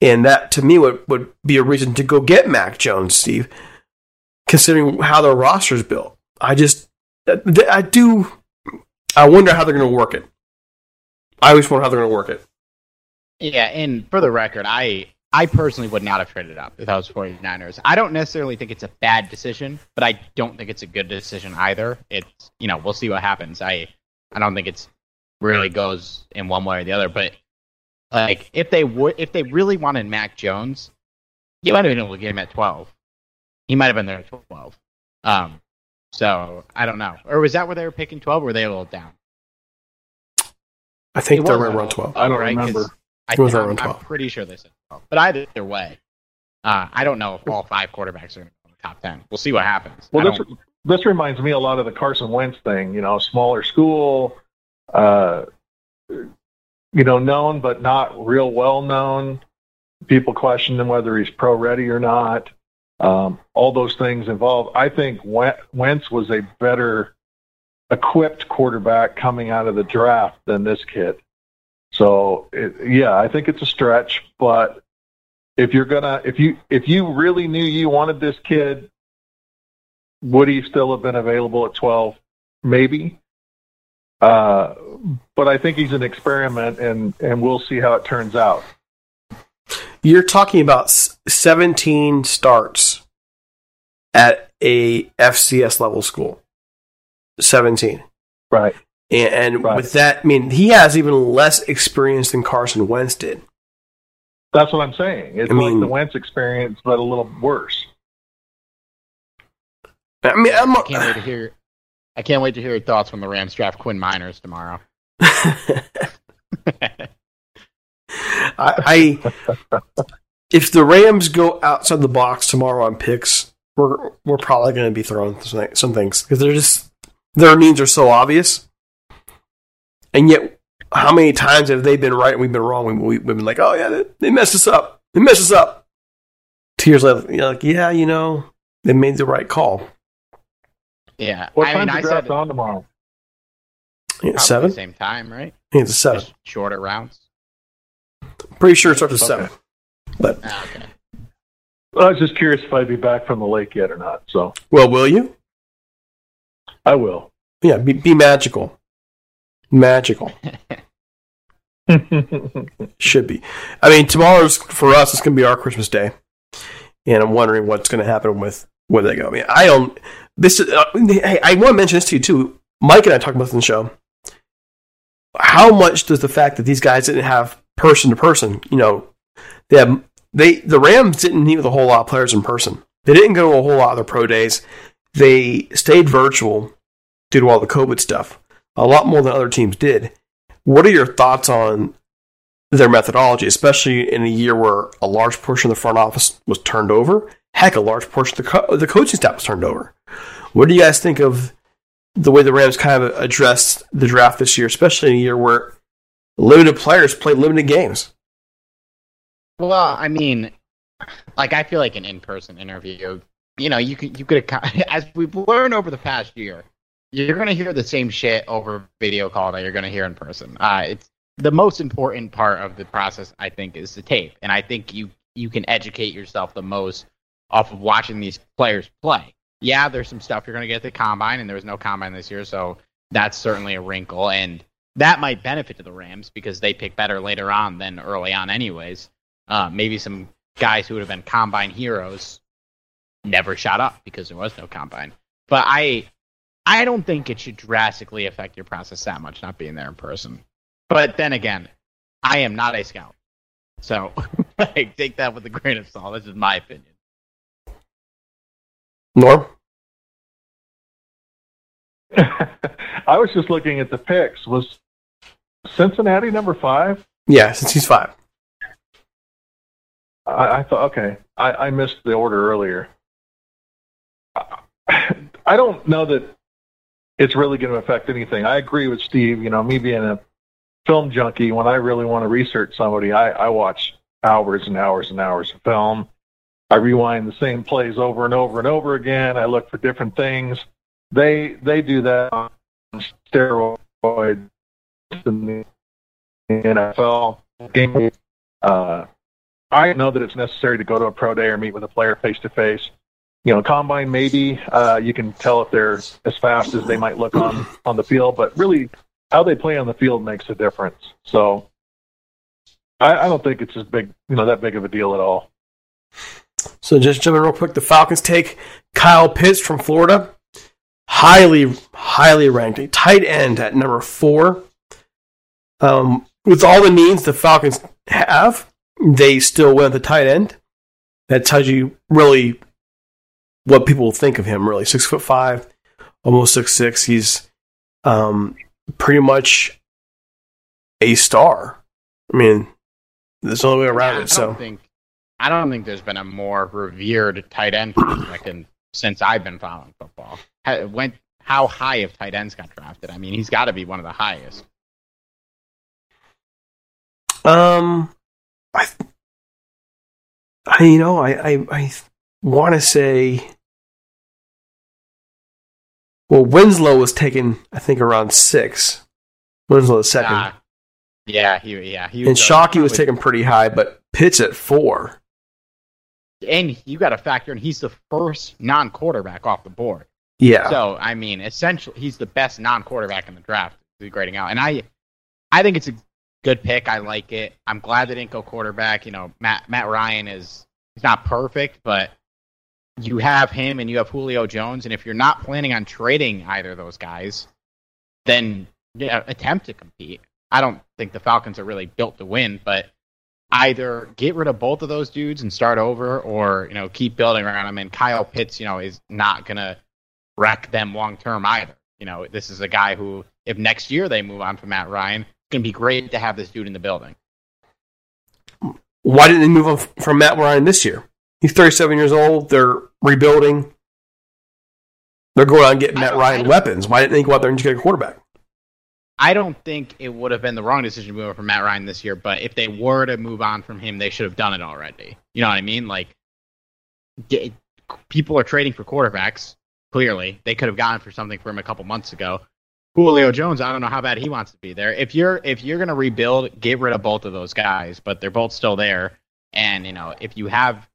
and that to me would would be a reason to go get Mac Jones, Steve. Considering how their roster is built, I just I do I wonder how they're going to work it. I always wonder how they're going to work it. Yeah, and for the record, I I personally would not have traded up if I was 49ers. I don't necessarily think it's a bad decision, but I don't think it's a good decision either. It's you know we'll see what happens. I I don't think it's really goes in one way or the other, but like if they would if they really wanted Mac Jones, you might have been able to get him at 12. He might have been there at 12. Um, so I don't know. Or was that where they were picking 12? Or were they a little down? I think they were around 12. I don't right? 'Cause remember. I It was think- around 12. I'm pretty sure they said 12. But either way, uh, I don't know if all five quarterbacks are going to go in the top 10. We'll see what happens. Well, this don't- this reminds me a lot of the Carson Wentz thing. You know, smaller school, uh, you know, known but not real well known. People question him whether he's pro ready or not. Um, all those things involved. I think Wen- Wentz was a better equipped quarterback coming out of the draft than this kid. So it, yeah, I think it's a stretch, but if you're gonna if you if you really knew you wanted this kid, would he still have been available at 12? Maybe. Uh, but I think he's an experiment, and and we'll see how it turns out. You're talking about 17 starts at a FCS level school. 17. Right. And, and Right. with that, I mean, he has even less experience than Carson Wentz did. That's what I'm saying. It's I mean- like the Wentz experience, but a little worse. I mean, I'm, I can't wait to hear. I can't wait to hear your thoughts when the Rams draft Quinn Meinerz tomorrow. [laughs] I, I if the Rams go outside the box tomorrow on picks, we're we're probably going to be throwing some, things because they're just their needs are so obvious, and yet how many times have they been right and we've been wrong? We, we've been like, oh yeah, they, they messed us up. They messed us up. Two years later, you're like, yeah, you know, they made the right call. Yeah, What I time's mean, the draft said on tomorrow? Yeah, seven. the same time, right? I think it's a seven. Just shorter rounds. Pretty sure it starts at Okay. seven. But Ah, okay. I was just curious if I'd be back from the lake yet or not. So well, will you? I will. Yeah, be, be magical. Magical. [laughs] [laughs] Should be. I mean, tomorrow's for us. It's going to be our Christmas day, and I'm wondering what's going to happen with where they go. I mean, I don't. This. is- Uh, hey, I want to mention this to you too. Mike and I talked about this in the show. How much does the fact that these guys didn't have person to person, you know, they have, they the Rams didn't meet with a whole lot of players in person. They didn't go to a whole lot of their pro days. They stayed virtual due to all the COVID stuff. A lot more than other teams did. What are your thoughts on their methodology, especially in a year where a large portion of the front office was turned over? Heck, a large portion of the, co- the coaching staff was turned over. What do you guys think of the way the Rams kind of addressed the draft this year, especially in a year where limited players play limited games? Well, I mean, like I feel like an in-person interview. You know, you could you could [laughs] as we've learned over the past year, you're going to hear the same shit over video call that you're going to hear in person. Uh, it's the most important part of the process. I think is the tape, and I think you you can educate yourself the most off of watching these players play. Yeah, there's some stuff you're going to get at the combine, and there was no combine this year, so that's certainly a wrinkle, and that might benefit to the Rams because they pick better later on than early on, anyways. Uh, maybe some guys who would have been combine heroes never shot up because there was no combine. But I, I don't think it should drastically affect your process that much not being there in person. But then again, I am not a scout, so [laughs] like, take that with a grain of salt. This is my opinion. Norm? [laughs] I was just looking at the picks. Was Cincinnati number five? Yeah, Cincy's five. I, I thought, okay, I, I missed the order earlier. I, I don't know that it's really going to affect anything. I agree with Steve. You know, me being a film junkie, when I really want to research somebody, I, I watch hours and hours and hours of film. I rewind the same plays over and over and over again. I look for different things. They they do that on steroids. In the NFL game. Uh, I know that it's necessary to go to a pro day or meet with a player face to face. You know, combine maybe uh, you can tell if they're as fast as they might look on on the field, but really how they play on the field makes a difference. So I, I don't think it's as big, you know, that big of a deal at all. So just jumping real quick, the Falcons take Kyle Pitts from Florida, highly, highly ranked, a tight end at number four. Um, with all the needs the Falcons have, they still went the tight end. That tells you really what people will think of him. Really, six foot five, almost six six. He's um, pretty much a star. I mean, there's no way around Yeah, it. So think I don't think there's been a more revered tight end [coughs] in, since I've been following football. Ha- When how high of tight ends got drafted? I mean, he's got to be one of the highest. Um, I, I you know, I, I, I want to say, well, Winslow was taken, I think, around six. Winslow was second, Ah, yeah, he yeah he and was, uh, Shockey was probably- taken pretty high, but Pitts at four. And you got to factor in he's the first non-quarterback off the board. Yeah, So I mean, essentially, he's the best non-quarterback in the draft. Grading out, and I, I think it's a good pick. I like it. I'm glad they didn't go quarterback. You know, Matt Matt Ryan is he's not perfect, but you have him and you have Julio Jones, and if you're not planning on trading either of those guys, then yeah, attempt to compete. I don't think the Falcons are really built to win, but either get rid of both of those dudes and start over, or you know keep building around them. And Kyle Pitts, you know, is not gonna wreck them long term either. You know, this is a guy who, if next year they move on from Matt Ryan, it's gonna be great to have this dude in the building. why didn't they move on from Matt Ryan this year? He's 37 years old. They're rebuilding. They're going out and getting Matt Ryan weapons. Why didn't they go out there and just get a quarterback? I don't think it would have been the wrong decision to move on from Matt Ryan this year, but if they were to move on from him, they should have done it already. You know what I mean? Like, get, people are trading for quarterbacks. Clearly, they could have gone for something for him a couple months ago. Julio Jones, I don't know how bad he wants to be there. If you're if you're gonna rebuild, get rid of both of those guys, but they're both still there. And you know, if you have,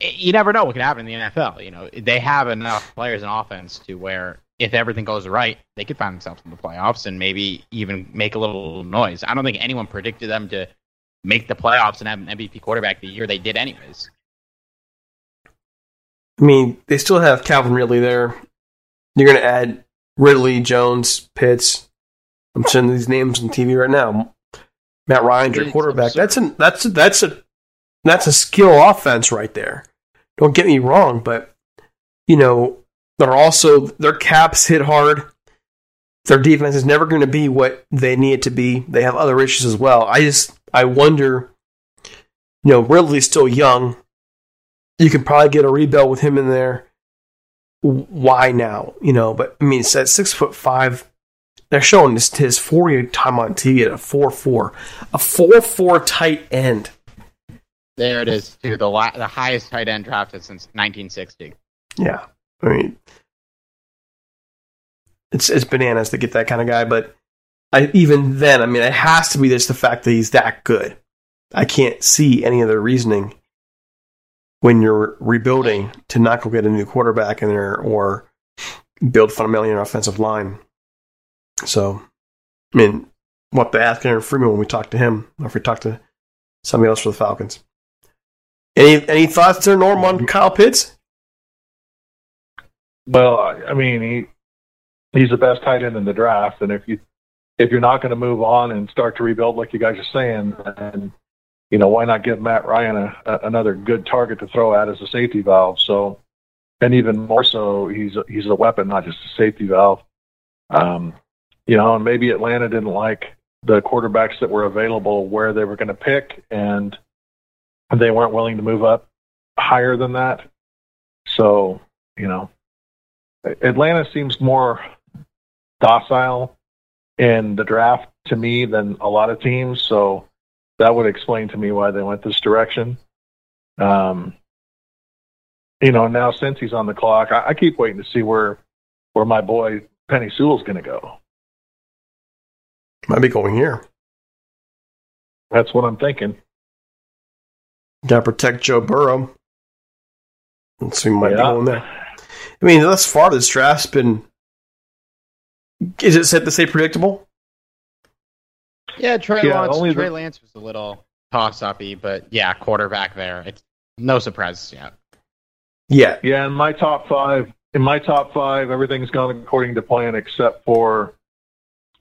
you never know what could happen in the NFL. You know, they have enough players in offense to where if everything goes right, they could find themselves in the playoffs and maybe even make a little noise. I don't think anyone predicted them to make the playoffs and have an MVP quarterback the year they did, anyways. I mean, they still have Calvin Ridley there. You're going to add Ridley, Jones, Pitts. I'm sending these names on TV right now. Matt Ryan's your quarterback. That's a that's a, that's a that's a skill offense right there. Don't get me wrong, but you know they're also their caps hit hard. Their defense is never going to be what they need it to be. They have other issues as well. I just I wonder. You know, Ridley's still young. You could probably get a rebuild with him in there. Why now? You know, but I mean, it's at six foot five. They're showing this his four year time on TV at a four four, a four four tight end. There it is, too. The la- the highest tight end drafted since 1960. Yeah, I mean, it's it's bananas to get that kind of guy. But I, even then, I mean, it has to be just the fact that he's that good. I can't see any other reasoning when you're rebuilding to not go get a new quarterback in there or build fundamentally an offensive line. So, I mean, what to ask Aaron Freeman when we talk to him, or if we talk to somebody else for the Falcons. Any any thoughts there, Norm, on Kyle Pitts? Well, I mean, he he's the best tight end in the draft, and if you if you're not going to move on and start to rebuild like you guys are saying, then you know why not give Matt Ryan a, a, another good target to throw at as a safety valve? So, and even more so, he's a, he's a weapon, not just a safety valve. Um, you know, and maybe Atlanta didn't like the quarterbacks that were available where they were going to pick, and they weren't willing to move up higher than that. So, you know, Atlanta seems more docile in the draft to me than a lot of teams. So that would explain to me why they went this direction. Um, you know, now Cincy's on the clock, I, I keep waiting to see where where my boy Penei Sewell's going to go. Might be going here. That's what I'm thinking. Got to protect Joe Burrow. Let's see, might be Yeah. going there. I mean, thus far, this draft's been. Is it safe to say predictable? Yeah, Trey Yeah, Lance. only the- Trey Lance was a little toss uppy, but yeah, quarterback there. It's no surprises yet. Yeah. Yeah, in my top five, in my top five, everything's gone according to plan except for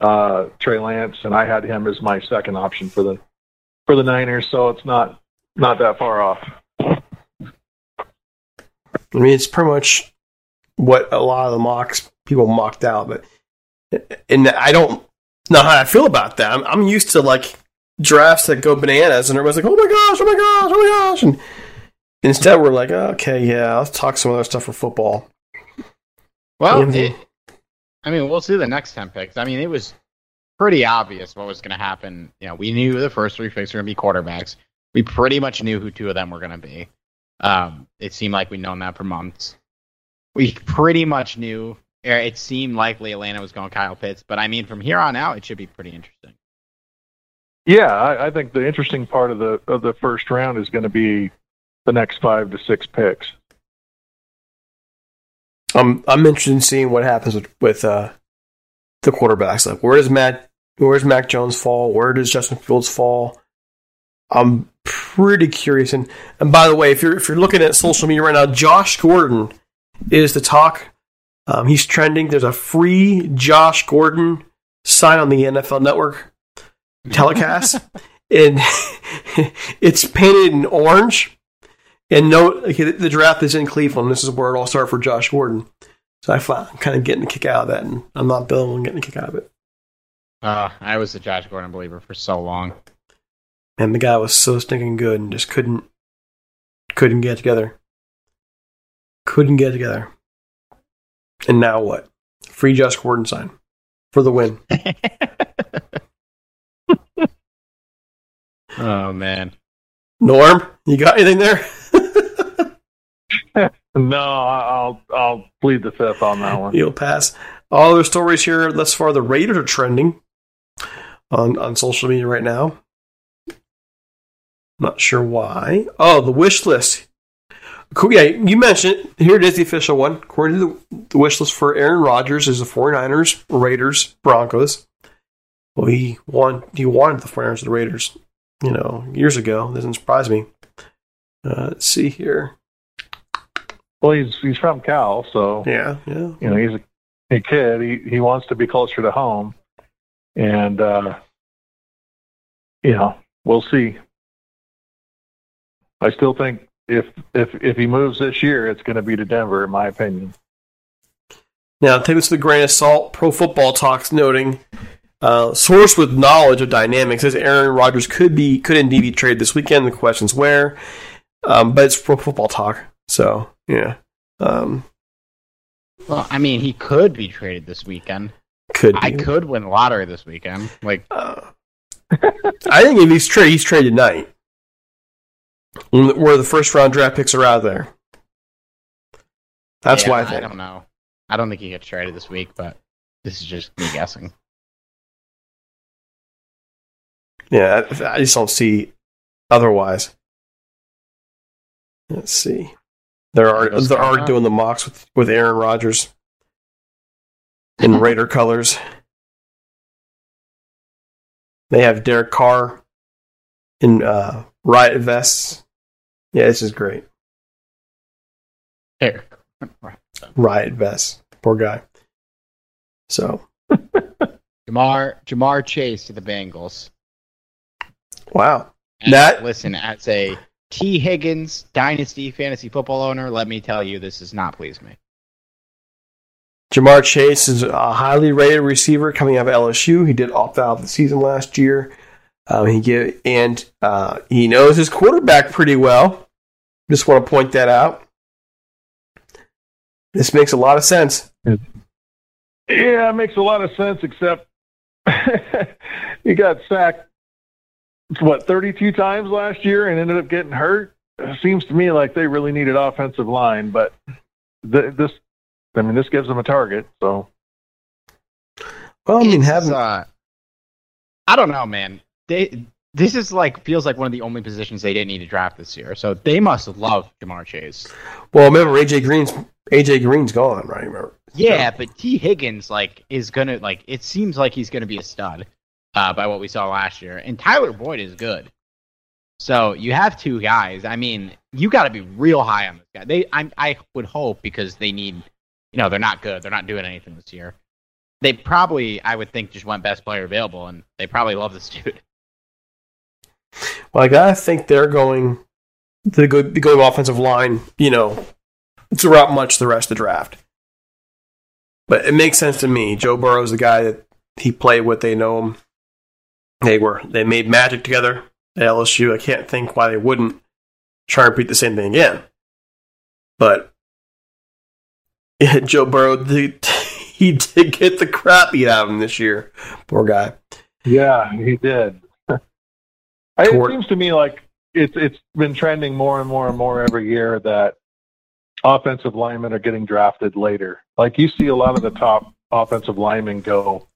uh, Trey Lance, and I had him as my second option for the for the Niners. So it's not not that far off. I mean, it's pretty much what a lot of the mocks people mocked out, but and I don't know how I feel about that. I'm, I'm used to like drafts that go bananas, and everybody's like, "Oh my gosh, oh my gosh, oh my gosh," and instead we're like, "Okay, yeah, let's talk some other stuff for football." Well, it, I mean, we'll see the next ten picks. I mean, it was pretty obvious what was going to happen. You know, we knew the first three picks were going to be quarterbacks. We pretty much knew who two of them were going to be. Um, it seemed like we'd known that for months. We pretty much knew. It seemed likely Atlanta was going Kyle Pitts, but I mean, from here on out, it should be pretty interesting. Yeah, I, I think the interesting part of the of the first round is going to be the next five to six picks. I'm I'm interested in seeing what happens with with uh, the quarterbacks. Like, where does Matt, where does Mac Jones fall? Where does Justin Fields fall? I'm pretty curious. And and by the way, if you're if you're looking at social media right now, Josh Gordon is the talk. Um, he's trending. There's a free Josh Gordon sign on the NFL Network telecast, [laughs] and [laughs] it's painted in orange. And no, okay, the draft is in Cleveland. This is where it all started for Josh Gordon. So I find, I'm kind of getting a kick out of that, and I'm not Bill. I'm getting a kick out of it. Uh, I was a Josh Gordon believer for so long. And the guy was so stinking good, and just couldn't couldn't get together. Couldn't get together. And now what? Free Josh Gordon sign for the win. [laughs] Oh man. Norm, you got anything there? [laughs] No, I'll I'll plead the fifth on that one. You'll pass. All other stories here thus far. The Raiders are trending on on social media right now. Not sure why. Oh, the wish list. Cool. Yeah, you mentioned. Here it is, the official one. According to the, the wish list for Aaron Rodgers is the 49ers, Raiders, Broncos. Well, he won. He wanted the 49ers and the Raiders, you know, years ago. Doesn't surprise me. Uh, let's see here. Well, he's he's from Cal, so Yeah, yeah. you know he's a, a kid. He he wants to be closer to home, and uh, you know we'll see. I still think if if if he moves this year, it's going to be to Denver, in my opinion. Now, take this with a grain of salt. Pro Football Talks noting uh, source with knowledge of dynamics says Aaron Rodgers could be could indeed be traded this weekend. The question's where, um, but it's Pro Football Talk, so yeah, um, Well, I mean, he could be traded this weekend. could be. I could win lottery this weekend. Like, Uh, [laughs] I think if he's traded, he's traded tonight, When- where the first round draft picks are out there. That's yeah, why I think. I don't know. I don't think he gets traded this week, but this is just me guessing. Yeah, I, I just don't see otherwise. Let's see. They're already, they're already doing the mocks with, with Aaron Rodgers in [laughs] Raider colors. They have Derek Carr in uh, riot vests. Yeah, this is great. Here. Riot vests. Poor guy. So, [laughs] Ja'Marr Ja'Marr Chase to the Bengals. wow. And That- listen, as a Tee Higgins dynasty fantasy football owner, let me tell you, this does not please me. Ja'Marr Chase is a highly rated receiver coming out of LSU. He did opt out of the season last year. Um, he get, and uh, he knows his quarterback pretty well. Just want to point that out. This makes a lot of sense. Yeah, it makes a lot of sense, except [laughs] he got sacked what thirty two times last year and ended up getting hurt. It seems to me like they really needed offensive line, but th- this, I mean, this gives them a target. So Well, I mean, having uh, I don't know, man. They this is like feels like one of the only positions they didn't need to draft this year. So they must love Ja'Marr Chase. Well, remember AJ Green's AJ Green's gone, right? Remember? Yeah, but Tee Higgins like is gonna like it seems like he's gonna be a stud uh, by what we saw last year, and Tyler Boyd is good. So you have two guys. I mean, you got to be real high on this guy. They, I, I would hope because they need, you know, they're not good. They're not doing anything this year. They probably, I would think, just went best player available, and they probably love this [laughs] dude. Well, I think they're going the good the going offensive line, you know, throughout much the rest of the draft. But it makes sense to me. Joe Burrow's the guy that he played with. They know him. They were they made magic together at LSU. I can't think why they wouldn't try and repeat the same thing again. But [laughs] yeah, Joe Burrow, [laughs] did, he did get the crap beat out of him this year. Poor guy. Yeah, he did. It seems to me like it's it's been trending more and more and more every year that offensive linemen are getting drafted later. Like you see a lot of the top offensive linemen go,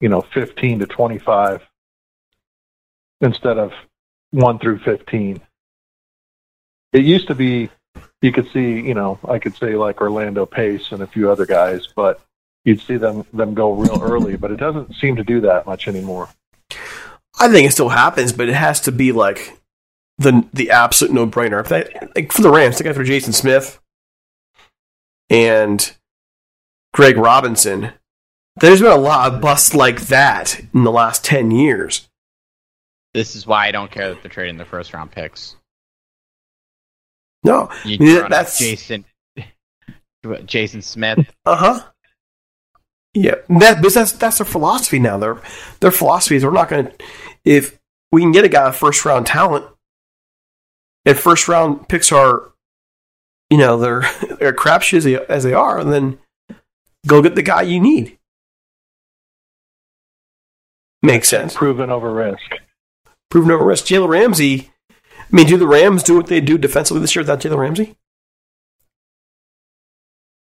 you know, 15 to 25 instead of 1 through 15. It used to be you could see, you know, I could say like Orlando Pace and a few other guys, but you'd see them them go real early, but it doesn't seem to do that much anymore. I think it still happens, but it has to be like the the absolute no brainer. Like for the Rams, take after Jason Smith and Greg Robinson. There's been a lot of busts like that in the last ten years. This is why I don't care that they're trading the first round picks. No, I mean, that's Jason [laughs] Jason Smith. uh huh. Yeah, that that's that's their philosophy now. Their their philosophy is we're not going to if we can get a guy first round talent. If first round picks are, you know, they're [laughs] they're crapshoot as they, as they are, then go get the guy you need. Makes sense. Proven over risk. Proven over risk. Jalen Ramsey. I mean, do the Rams do what they do defensively this year without Jalen Ramsey?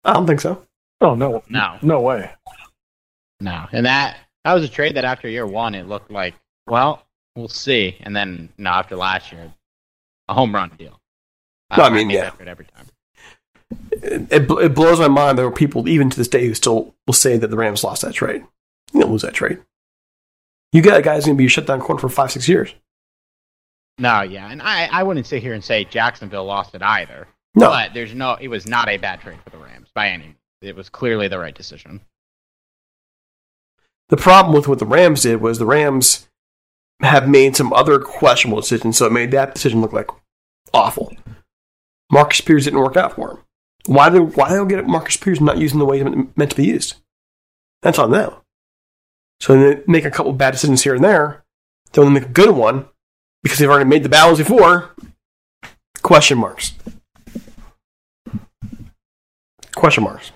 I don't think so. Oh no, No. no way. No, and that that was a trade that after year one it looked like well we'll see, and then no after last year a home run deal. No, I um, mean, made yeah. every time. It, it, it blows my mind there are people even to this day who still will say that the Rams lost that trade. You don't lose that trade. You got a guy who's going to be a shutdown corner for five, six years. No, yeah, and I I wouldn't sit here and say Jacksonville lost it either. No. but there's no it was not a bad trade for the Rams by any. means. It was clearly the right decision. The problem with what the Rams did was the Rams have made some other questionable decisions, so it made that decision look like awful. Marcus Peters didn't work out for him. Why do why don't get Marcus Peters not using the way he's meant to be used? That's on them. So they make a couple bad decisions here and there. Then they make a good one, because they've already made the balance before, question marks. Question marks.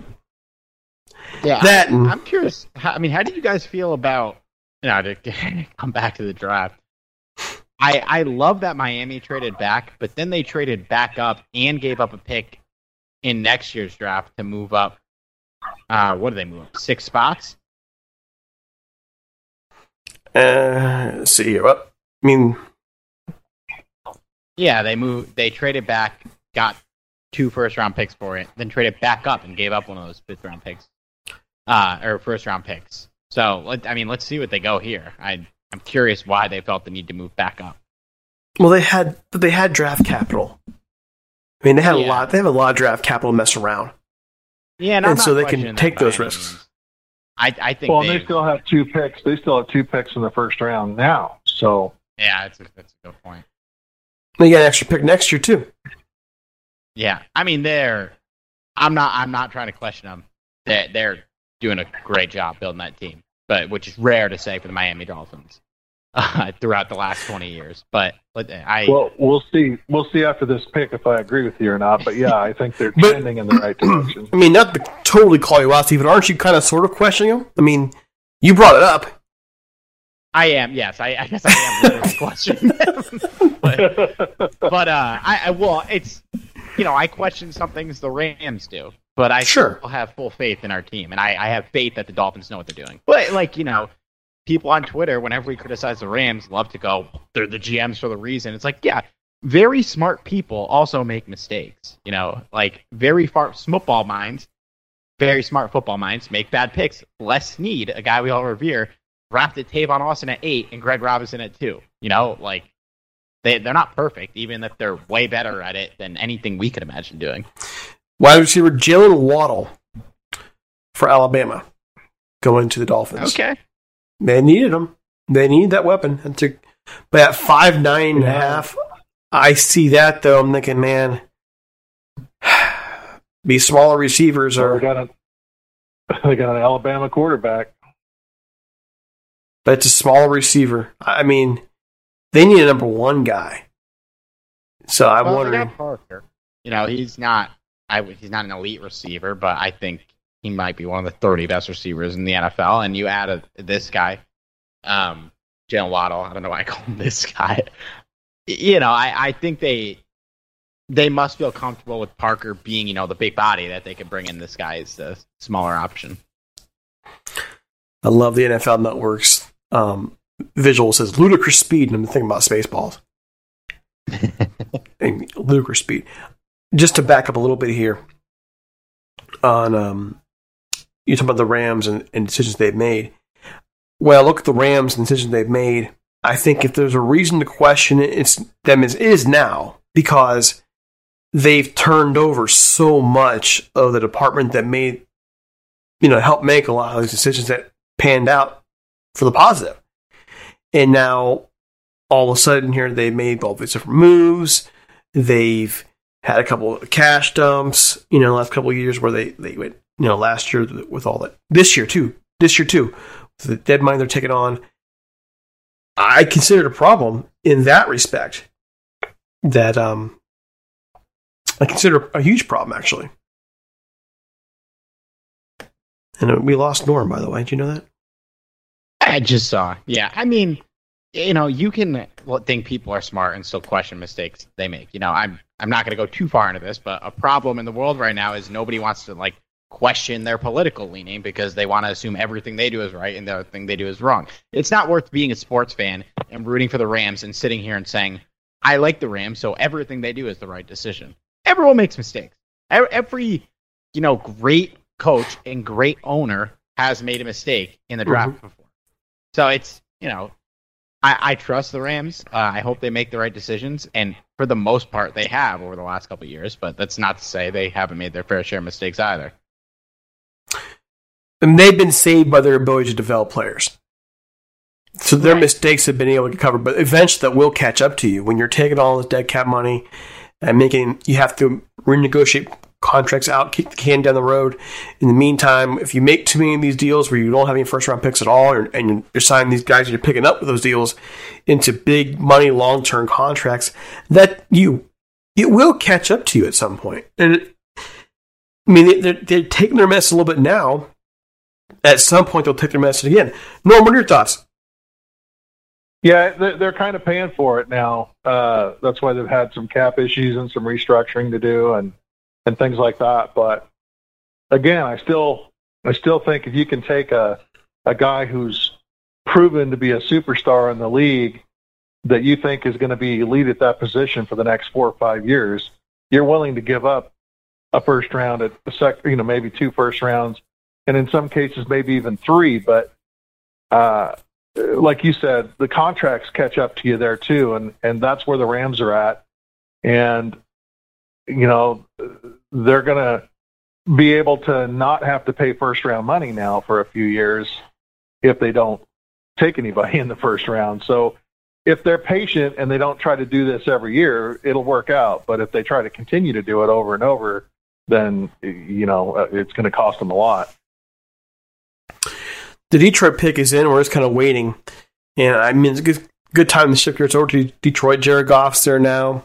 Yeah, That I, I'm curious. How, I mean, how do you guys feel about [laughs] know to [laughs] come back to the draft? I I love that Miami traded back, but then they traded back up and gave up a pick in next year's draft to move up. Uh, what do they move up? Six spots. Uh, see here. Well, I mean, Yeah, they moved. They traded back, got two first round picks for it, then traded back up and gave up one of those fifth round picks, uh, or first round picks. So I mean, let's see what they go here. I I'm curious why they felt the need to move back up. well, they had they had draft capital. I mean, they had a lot. They have a lot of draft capital to mess around. Yeah, and, And so they can take those risks. I I think Well, they, they still have two picks. They still have two picks in the first round now. So yeah, that's a, that's a good point. They got an extra pick next year too. Yeah, I mean they're. I'm not. I'm not trying to question them. They they're doing a great job building that team, but which is rare to say for the Miami Dolphins [laughs] uh, throughout the last 20 years. But but I well, we'll see. We'll see after this pick if I agree with you or not. But yeah, I think they're But- trending in the right [clears throat] direction. I mean, not to totally call you out, Steve, but aren't you kind of sort of questioning them? I mean, you brought it up. I am. Yes, I, I guess I am [laughs] questioning them. but but uh, I, I well, it's you know I question some things the Rams do, but I Sure. still have full faith in our team, and I, I have faith that the Dolphins know what they're doing. But like you know, people on Twitter, whenever we criticize the Rams, love to go, they're the GMs for the reason. It's like, yeah, very smart people also make mistakes. You know, like very far football minds, very smart football minds make bad picks. Les Snead, a guy we all revere, drafted Tavon Austin at eight and Greg Robinson at two. You know, like they they're not perfect, even if they're way better at it than anything we could imagine doing. Wide receiver Jaylen Waddle for Alabama going to the Dolphins. Okay. They needed him. They need that weapon. And to, but at five nine and a half, I see that though. I'm thinking, man, [sighs] these smaller receivers They are. got a [laughs] they got an Alabama quarterback. But it's a smaller receiver. I mean, they need a number one guy. So I'm Well, wondering. Parker. You know, he's not. I he's not an elite receiver, but I think he might be one of the 30 best receivers in the NFL. And you add a, this guy, um, Jaylen Waddle. I don't know why I [laughs] call him this guy. You know, I, I think they they must feel comfortable with Parker being, you know, the big body that they could bring in this guy as the smaller option. I love the NFL Network's um, visual It says ludicrous speed, and I'm thinking about Spaceballs. and [laughs] ludicrous speed. Just to back up a little bit here on um, you talk about the Rams and, and decisions they've made. Well, look at the Rams and decisions they've made. I think if there's a reason to question it, it's them is, is now because they've turned over so much of the department that made you know help make a lot of these decisions that panned out for the positive. And now all of a sudden here they've made all these different moves. They've had a couple of cash dumps, you know, last couple of years where they, they went, you know, last year with all that. This year too. This year too. The dead money they're taking on. I consider it a problem in that respect. That um I consider a huge problem actually. And we lost Norm, by the way. Did you know that? I just saw. Yeah, I mean, you know, you can think people are smart and still question mistakes they make. You know, I'm I'm not going to go too far into this, but a problem in the world right now is nobody wants to like question their political leaning because they want to assume everything they do is right and the other thing they do is wrong. It's not worth being a sports fan and rooting for the Rams and sitting here and saying, "I like the Rams, so everything they do is the right decision." Everyone makes mistakes. Every, every you know, great coach and great owner has made a mistake in the draft mm-hmm. before. So it's you know, I, I trust the Rams. Uh, I hope they make the right decisions, and for the most part, they have over the last couple of years. But that's not to say they haven't made their fair share of mistakes either. And they've been saved by their ability to develop players. So their mistakes have been able to cover, but eventually that will catch up to you when you're taking all this dead cap money and making you have to renegotiate contracts out, kick the can down the road. In the meantime, if you make too many of these deals where you don't have any first round picks at all, and you're signing these guys, you're picking up with those deals into big money, long term contracts, that you it will catch up to you at some point. And it, I mean, they're, they're taking their mess a little bit now. At some point, they'll take their mess again. Norm, what are your thoughts? Yeah, they're kind of paying for it now. Uh, that's why they've had some cap issues and some restructuring to do and and things like that. But again, I still I still think if you can take a a guy who's proven to be a superstar in the league that you think is going to be elite at that position for the next four or five years, you're willing to give up a first round at a sec, you know, maybe two first rounds, and in some cases maybe even three. But uh, like you said, the contracts catch up to you there too, and and that's where the Rams are at, and you know they're gonna be able to not have to pay first round money now for a few years if they don't take anybody [laughs] in the first round. So if they're patient and they don't try to do this every year, it'll work out. But if they try to continue to do it over and over, then you know uh, it's going to cost them a lot. The Detroit pick is in. We're just kind of waiting. And I mean, it's a good, good time to shift yours over to Detroit. Jared Goff's there now.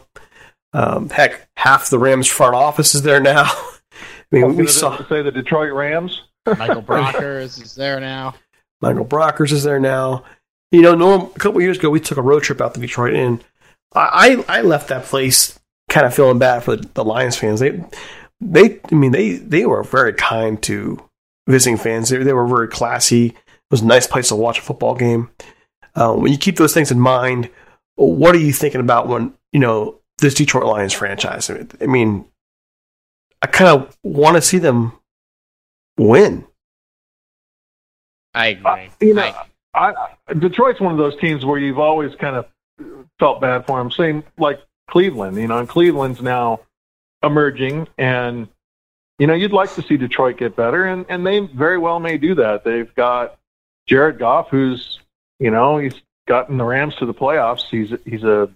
Um, heck, half the Rams front office is there now. [laughs] I mean, we saw say the Detroit Rams. Michael [laughs] Brockers is there now. Michael Brockers is there now. You know, Norm, a couple years ago, we took a road trip out to Detroit, and I, I left that place kind of feeling bad for the, the Lions fans. They, they, I mean, they, they were very kind to visiting fans. They, they were very classy, It was a nice place to watch a football game. Uh, when you keep those things in mind, what are you thinking about when you know this Detroit Lions franchise? I mean, I kind of want to see them win. I agree. Uh, you know, I, I, Detroit's one of those teams where you've always kind of felt bad for them. Same like Cleveland, you know, and Cleveland's now emerging, and you know, you'd like to see Detroit get better, and and they very well may do that. They've got Jared Goff, who's you know he's gotten the Rams to the playoffs. He's he's a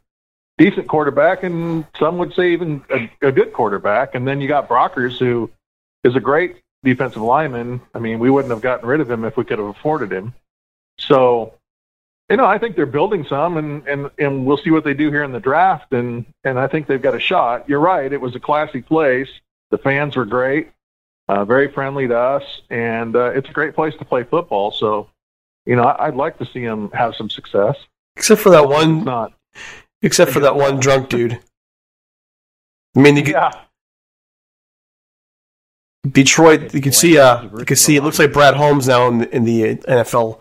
decent quarterback, and some would say even a, a good quarterback. And then you got Brockers, who is a great defensive lineman. I mean, we wouldn't have gotten rid of him if we could have afforded him. So, you know, I think they're building some, and and and we'll see what they do here in the draft. And and I think they've got a shot. You're right; it was a classy place. The fans were great, uh, very friendly to us, and uh, it's a great place to play football. So, you know, I, would like to see them have some success. Except for that one, not. Except for that one drunk dude. I mean, you could. Detroit, you can see, uh, you can see. It looks like Brad Holmes now in the, in the NFL,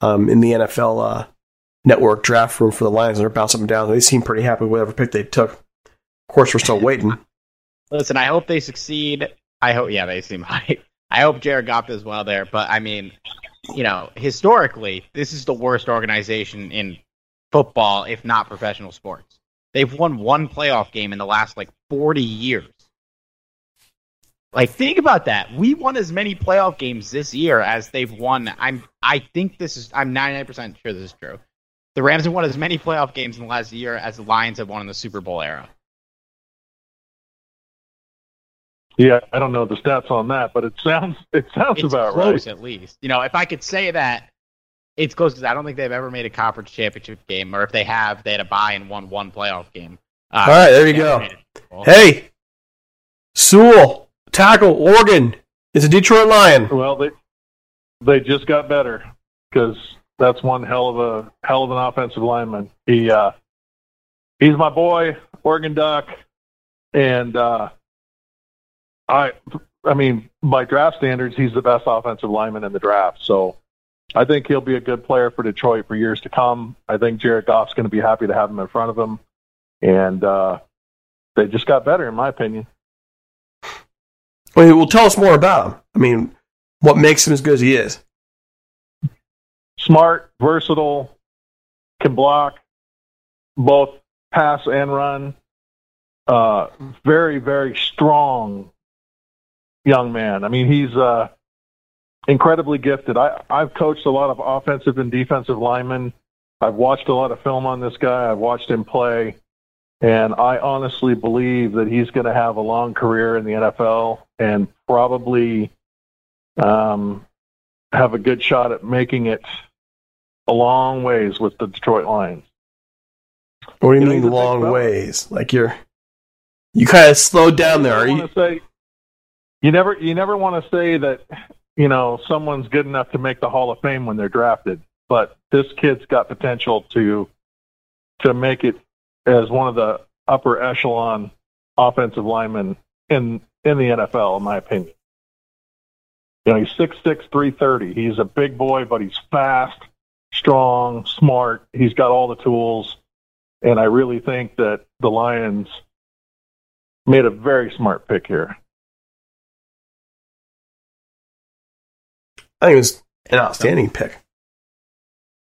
um, in the NFL uh, network draft room for the Lions. They're bouncing them down. They seem pretty happy with whatever pick they took. Of course, we're still waiting. [laughs] Listen, I hope they succeed. I hope, yeah, they seem [laughs] high. I hope Jared Goff does well there. But I mean, you know, historically, this is the worst organization in football, if not professional sports. They've won one playoff game in the last like 40 years. Like think about that. We won as many playoff games this year as they've won. I'm I think this is I'm 99% sure this is true. The Rams have won as many playoff games in the last year as the Lions have won in the Super Bowl era. Yeah, I don't know the stats on that, but it sounds it sounds it's about close right. at least. You know, if I could say that, it's close because I don't think they've ever made a conference championship game, or if they have, they had a bye and won one playoff game. Uh, All right, there you go. Hey, Sewell, tackle, Oregon is a Detroit Lion. Well, they they just got better because that's one hell of a hell of an offensive lineman. He uh, he's my boy, Oregon Duck, and uh, I I mean by draft standards, he's the best offensive lineman in the draft. So I think he'll be a good player for Detroit for years to come. I think Jared Goff's going to be happy to have him in front of him, and uh, they just got better, in my opinion. Well, well, tell us more about him. I mean, what makes him as good as he is? Smart, versatile, can block both pass and run. Uh, very, very strong young man. I mean, he's uh, incredibly gifted. I, I've coached a lot of offensive and defensive linemen. I've watched a lot of film on this guy. I've watched him play. And I honestly believe that he's going to have a long career in the NFL and probably um, have a good shot at making it a long ways with the Detroit Lions. What do you, you mean long ways? Like you're you kind of slowed down there. Are you? Say, you never you never want to say that you know, someone's good enough to make the Hall of Fame when they're drafted. But this kid's got potential to to make it as one of the upper echelon offensive linemen in in the NFL, in my opinion. You know, he's six six three thirty. He's a big boy, but he's fast, strong, smart. He's got all the tools, and I really think that the Lions made a very smart pick here. I think it was an outstanding pick.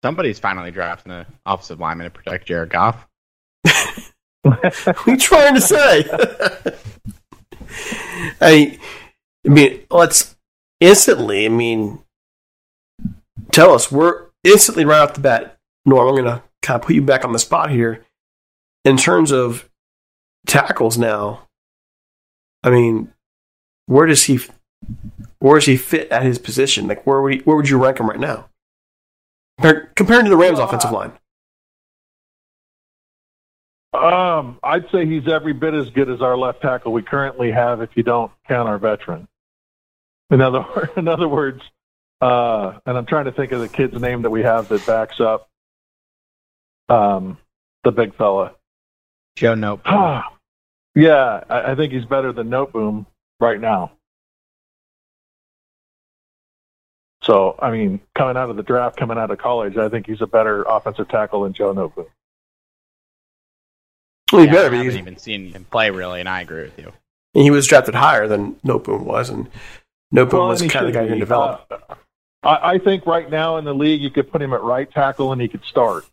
Somebody's finally drafting an offensive lineman to protect Jared Goff. what are you trying to say? [laughs] I, I mean, let's instantly. I mean, tell us. We're instantly right off the bat. Norm, I'm going to kind of put you back on the spot here. In terms of tackles, now, I mean, where does he where does he fit at his position? Like where would he, where would you rank him right now? Compared to the Rams' offensive line. Um, I'd say he's every bit as good as our left tackle we currently have, if you don't count our veteran. In other [laughs] in other words, uh, and I'm trying to think of the kid's name that we have that backs up um, the big fella. Joe Noteboom. [sighs] yeah, I, I think he's better than Noteboom right now. So, I mean, coming out of the draft, coming out of college, I think he's a better offensive tackle than Joe Noteboom. Well, he Yeah, better I be. haven't even seen him play really, and I agree with you. And he was drafted higher than Noteboom was, and Noteboom Well, was and kind of the guy should who be. developed. Uh, I, I think right now in the league, you could put him at right tackle and he could start.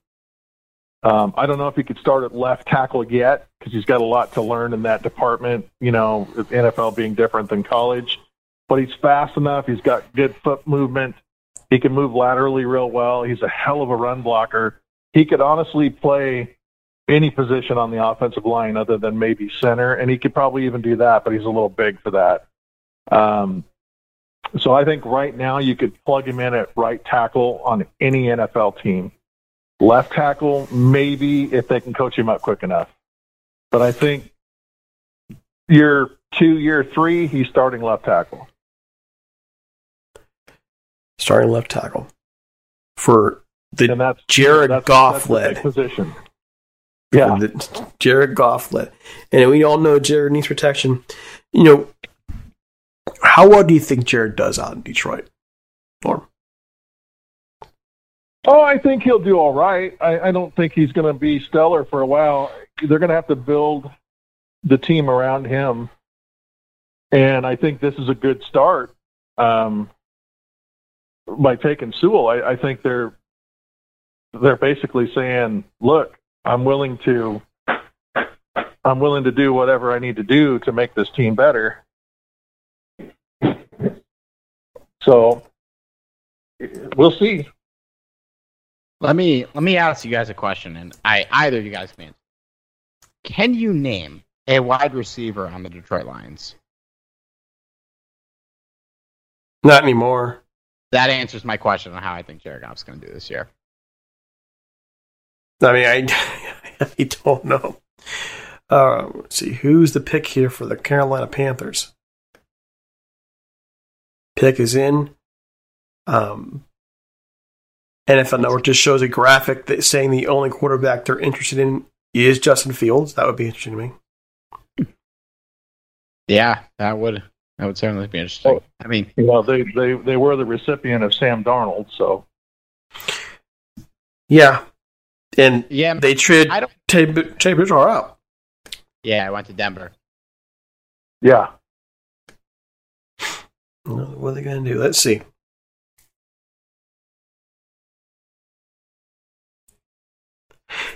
Um, I don't know if he could start at left tackle yet because he's got a lot to learn in that department. You know, NFL being different than college, but he's fast enough. He's got good foot movement. He can move laterally real well. He's a hell of a run blocker. He could honestly play any position on the offensive line other than maybe center, and he could probably even do that, but he's a little big for that. Um, so I think right now you could plug him in at right tackle on any NFL team. Left tackle, maybe if they can coach him up quick enough. But I think year two, year three, he's starting left tackle. Starting left tackle for the that's Jared that's, Goff that's led. position. Yeah. the Jared Goff led, and we all know Jared needs protection. You know, how well do you think Jared does out in Detroit? Norm? Oh, I think he'll do all right. I, I don't think he's going to be stellar for a while. They're going to have to build the team around him, and I think this is a good start. Um, by taking Sewell, I, I think they're they're basically saying, "Look, I'm willing to I'm willing to do whatever I need to do to make this team better." So we'll see. Let me let me ask you guys a question, and I either of you guys can answer. Can you name a wide receiver on the Detroit Lions? Not anymore. That answers my question on how I think Jared Goff's going to do this year. I mean, I, [laughs] I don't know. Uh, let's see, who's the pick here for the Carolina Panthers? Pick is in. Um, NFL Network just shows a graphic that saying the only quarterback they're interested in is Justin Fields. That would be interesting to me. Yeah, that would that would certainly be interesting. I mean, You know, they, they, they were the recipient of Sam Darnold, so Yeah, and yeah, they traded I don't. Teddy, Teddy Bridgewater out. Yeah, I went to Denver. yeah. What are they going to do? Let's see.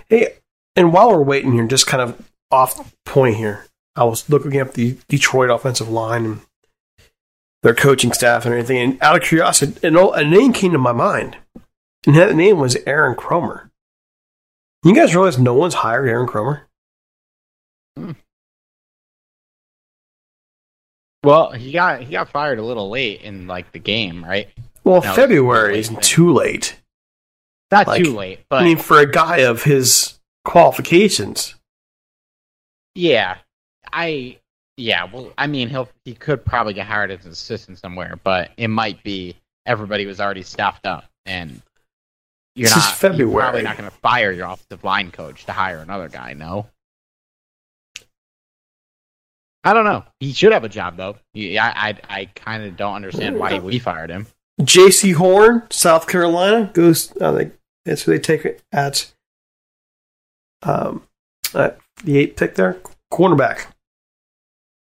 Hey, and while we're waiting here, just kind of off point here, I was looking up the Detroit offensive line and their coaching staff and everything. And out of curiosity, an old- a name came to my mind, and that name was Aaron Kromer. You guys realize no one's hired Aaron Kromer? Hmm. Well, he got he got fired a little late in like the game, right? Well, No, February isn't too late. Not Like, too late, but I mean, for a guy of his qualifications. yeah, I yeah. Well, I mean, he'll he could probably get hired as an assistant somewhere, but it might be everybody was already staffed up, and you're This is not You're probably not going to fire your offensive line coach to hire another guy. No. I don't know. He should have a job though. He, I I, I kind of don't understand why we fired him. Jaycee Horn, South Carolina, goes. I think that's who they take it at. Um, at the eighth pick there, cornerback.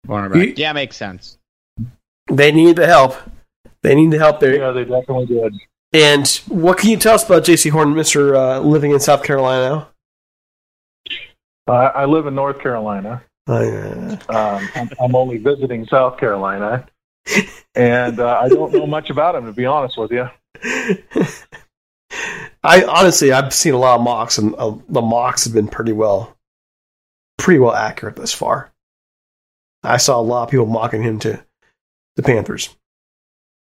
Cornerback. Yeah, makes sense. They need the help. They need the help there. Yeah, they definitely did. And what can you tell us about Jaycee Horn, Mister uh, living in South Carolina Uh, I live in North Carolina. now? Uh, Um, I'm, I'm only visiting South Carolina, [laughs] and uh, I don't know much about him to be honest with you. I honestly, I've seen a lot of mocks, and uh, the mocks have been pretty well, pretty well accurate thus far. I saw a lot of people mocking him to the Panthers,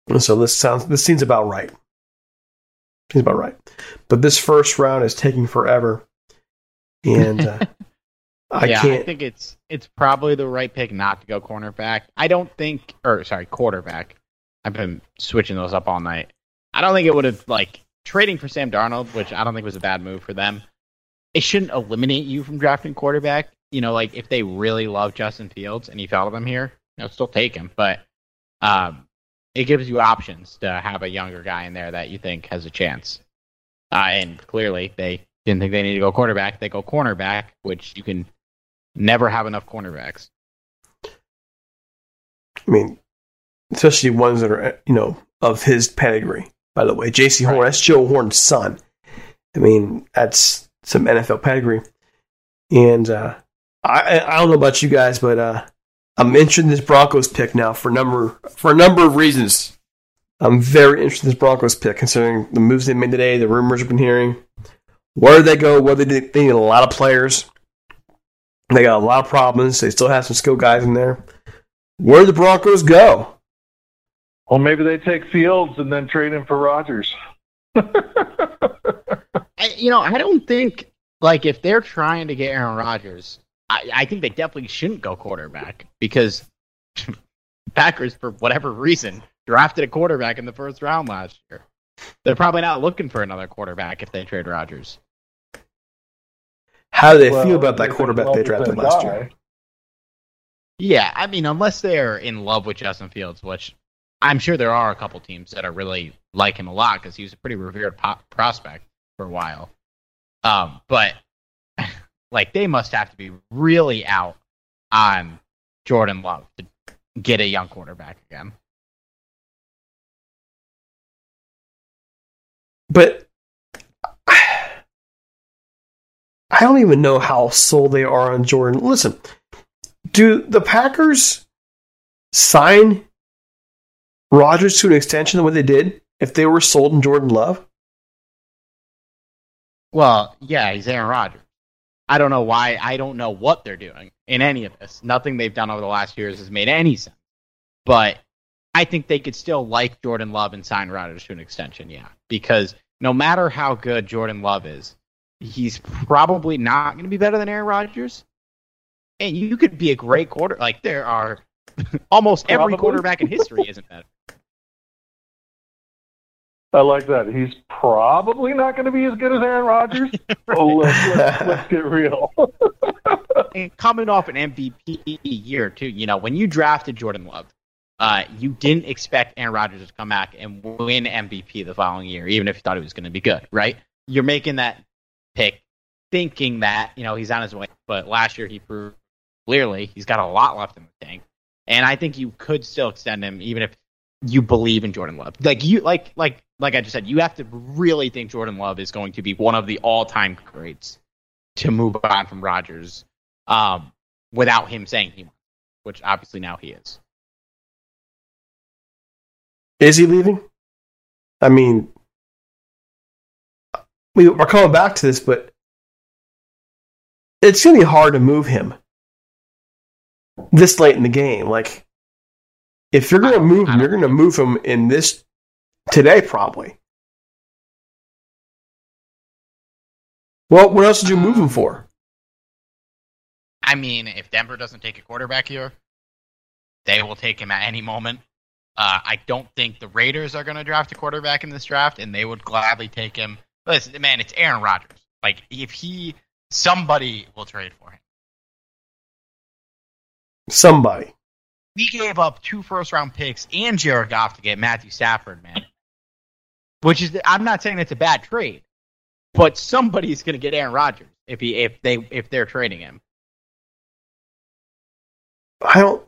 and so this sounds this seems about right. Seems about right, but this first round is taking forever, and uh, [laughs] I yeah, can't. I think it's it's probably the right pick not to go cornerback. I don't think, or sorry, quarterback. I've been switching those up all night. I don't think it would have like trading for Sam Darnold, which I don't think was a bad move for them. It shouldn't eliminate you from drafting quarterback. You know, like if they really love Justin Fields and he fell to them here, you know, still take him. But um, it gives you options to have a younger guy in there that you think has a chance. Uh, and clearly, they didn't think they needed to go quarterback. They go cornerback, which you can never have enough cornerbacks. I mean, especially ones that are you know of his pedigree. By the way, Jaycee Horn, that's Joe Horn's son. I mean, that's some NFL pedigree. And uh, I I don't know about you guys, but uh, I'm interested in this Broncos pick now for a number for a number of reasons. I'm very interested in this Broncos pick, considering the moves they made today, the rumors I've been hearing. Where did they go? Where they, they need a lot of players. They got a lot of problems. They still have some skilled guys in there. Where do the Broncos go? Well, maybe they take Fields and then trade him for Rodgers. [laughs] I, you know, I don't think like if they're trying to get Aaron Rodgers, I, I think they definitely shouldn't go quarterback because [laughs] Packers, for whatever reason, drafted a quarterback in the first round last year. They're probably not looking for another quarterback if they trade Rodgers. How do they well, feel about that quarterback they drafted last guy. year? Yeah, I mean, unless they're in love with Justin Fields, which I'm sure there are a couple teams that are really like him a lot because he was a pretty revered po- prospect for a while. Um, but like they must have to be really out on Jordan Love to get a young quarterback again. But I don't even know how sold they are on Jordan. Listen, do the Packers sign Rodgers to an extension the way they did if they were sold in Jordan Love? Well, yeah, he's Aaron Rodgers. I don't know why. I don't know what they're doing in any of this. Nothing they've done over the last years has made any sense. But I think they could still like Jordan Love and sign Rodgers to an extension, yeah. Because no matter how good Jordan Love is, he's probably not going to be better than Aaron Rodgers. And you could be a great quarter. Like there are [laughs] almost probably. every quarterback in history isn't better. I like that. He's probably not going to be as good as Aaron Rodgers. [laughs] oh, let's, let's, let's get real. [laughs] and coming off an MVP year too, you know, when you drafted Jordan Love, uh, you didn't expect Aaron Rodgers to come back and win MVP the following year, even if you thought he was going to be good, right? You're making that pick thinking that you know he's on his way, but last year he proved clearly he's got a lot left in the tank, and I think you could still extend him even if you believe in Jordan Love. Like you like like like I just said, you have to really think Jordan Love is going to be one of the all-time greats to move on from Rodgers um, without him saying he wants, which obviously now he is. Is he leaving? I mean, we, we're coming back to this, but it's going to be hard to move him this late in the game. Like, if you're going to move him, you're going to move him in this today, probably. Well, what else did you move him for? I mean, if Denver doesn't take a quarterback here, they will take him at any moment. Uh, I don't think the Raiders are going to draft a quarterback in this draft, and they would gladly take him. Listen, man, it's Aaron Rodgers. Like, if he, somebody will trade for him. Somebody we gave up two first round picks and Jared Goff to get Matthew Stafford, man. Which is, I'm not saying it's a bad trade, but somebody's going to get Aaron Rodgers if he if they if they're trading him. I don't.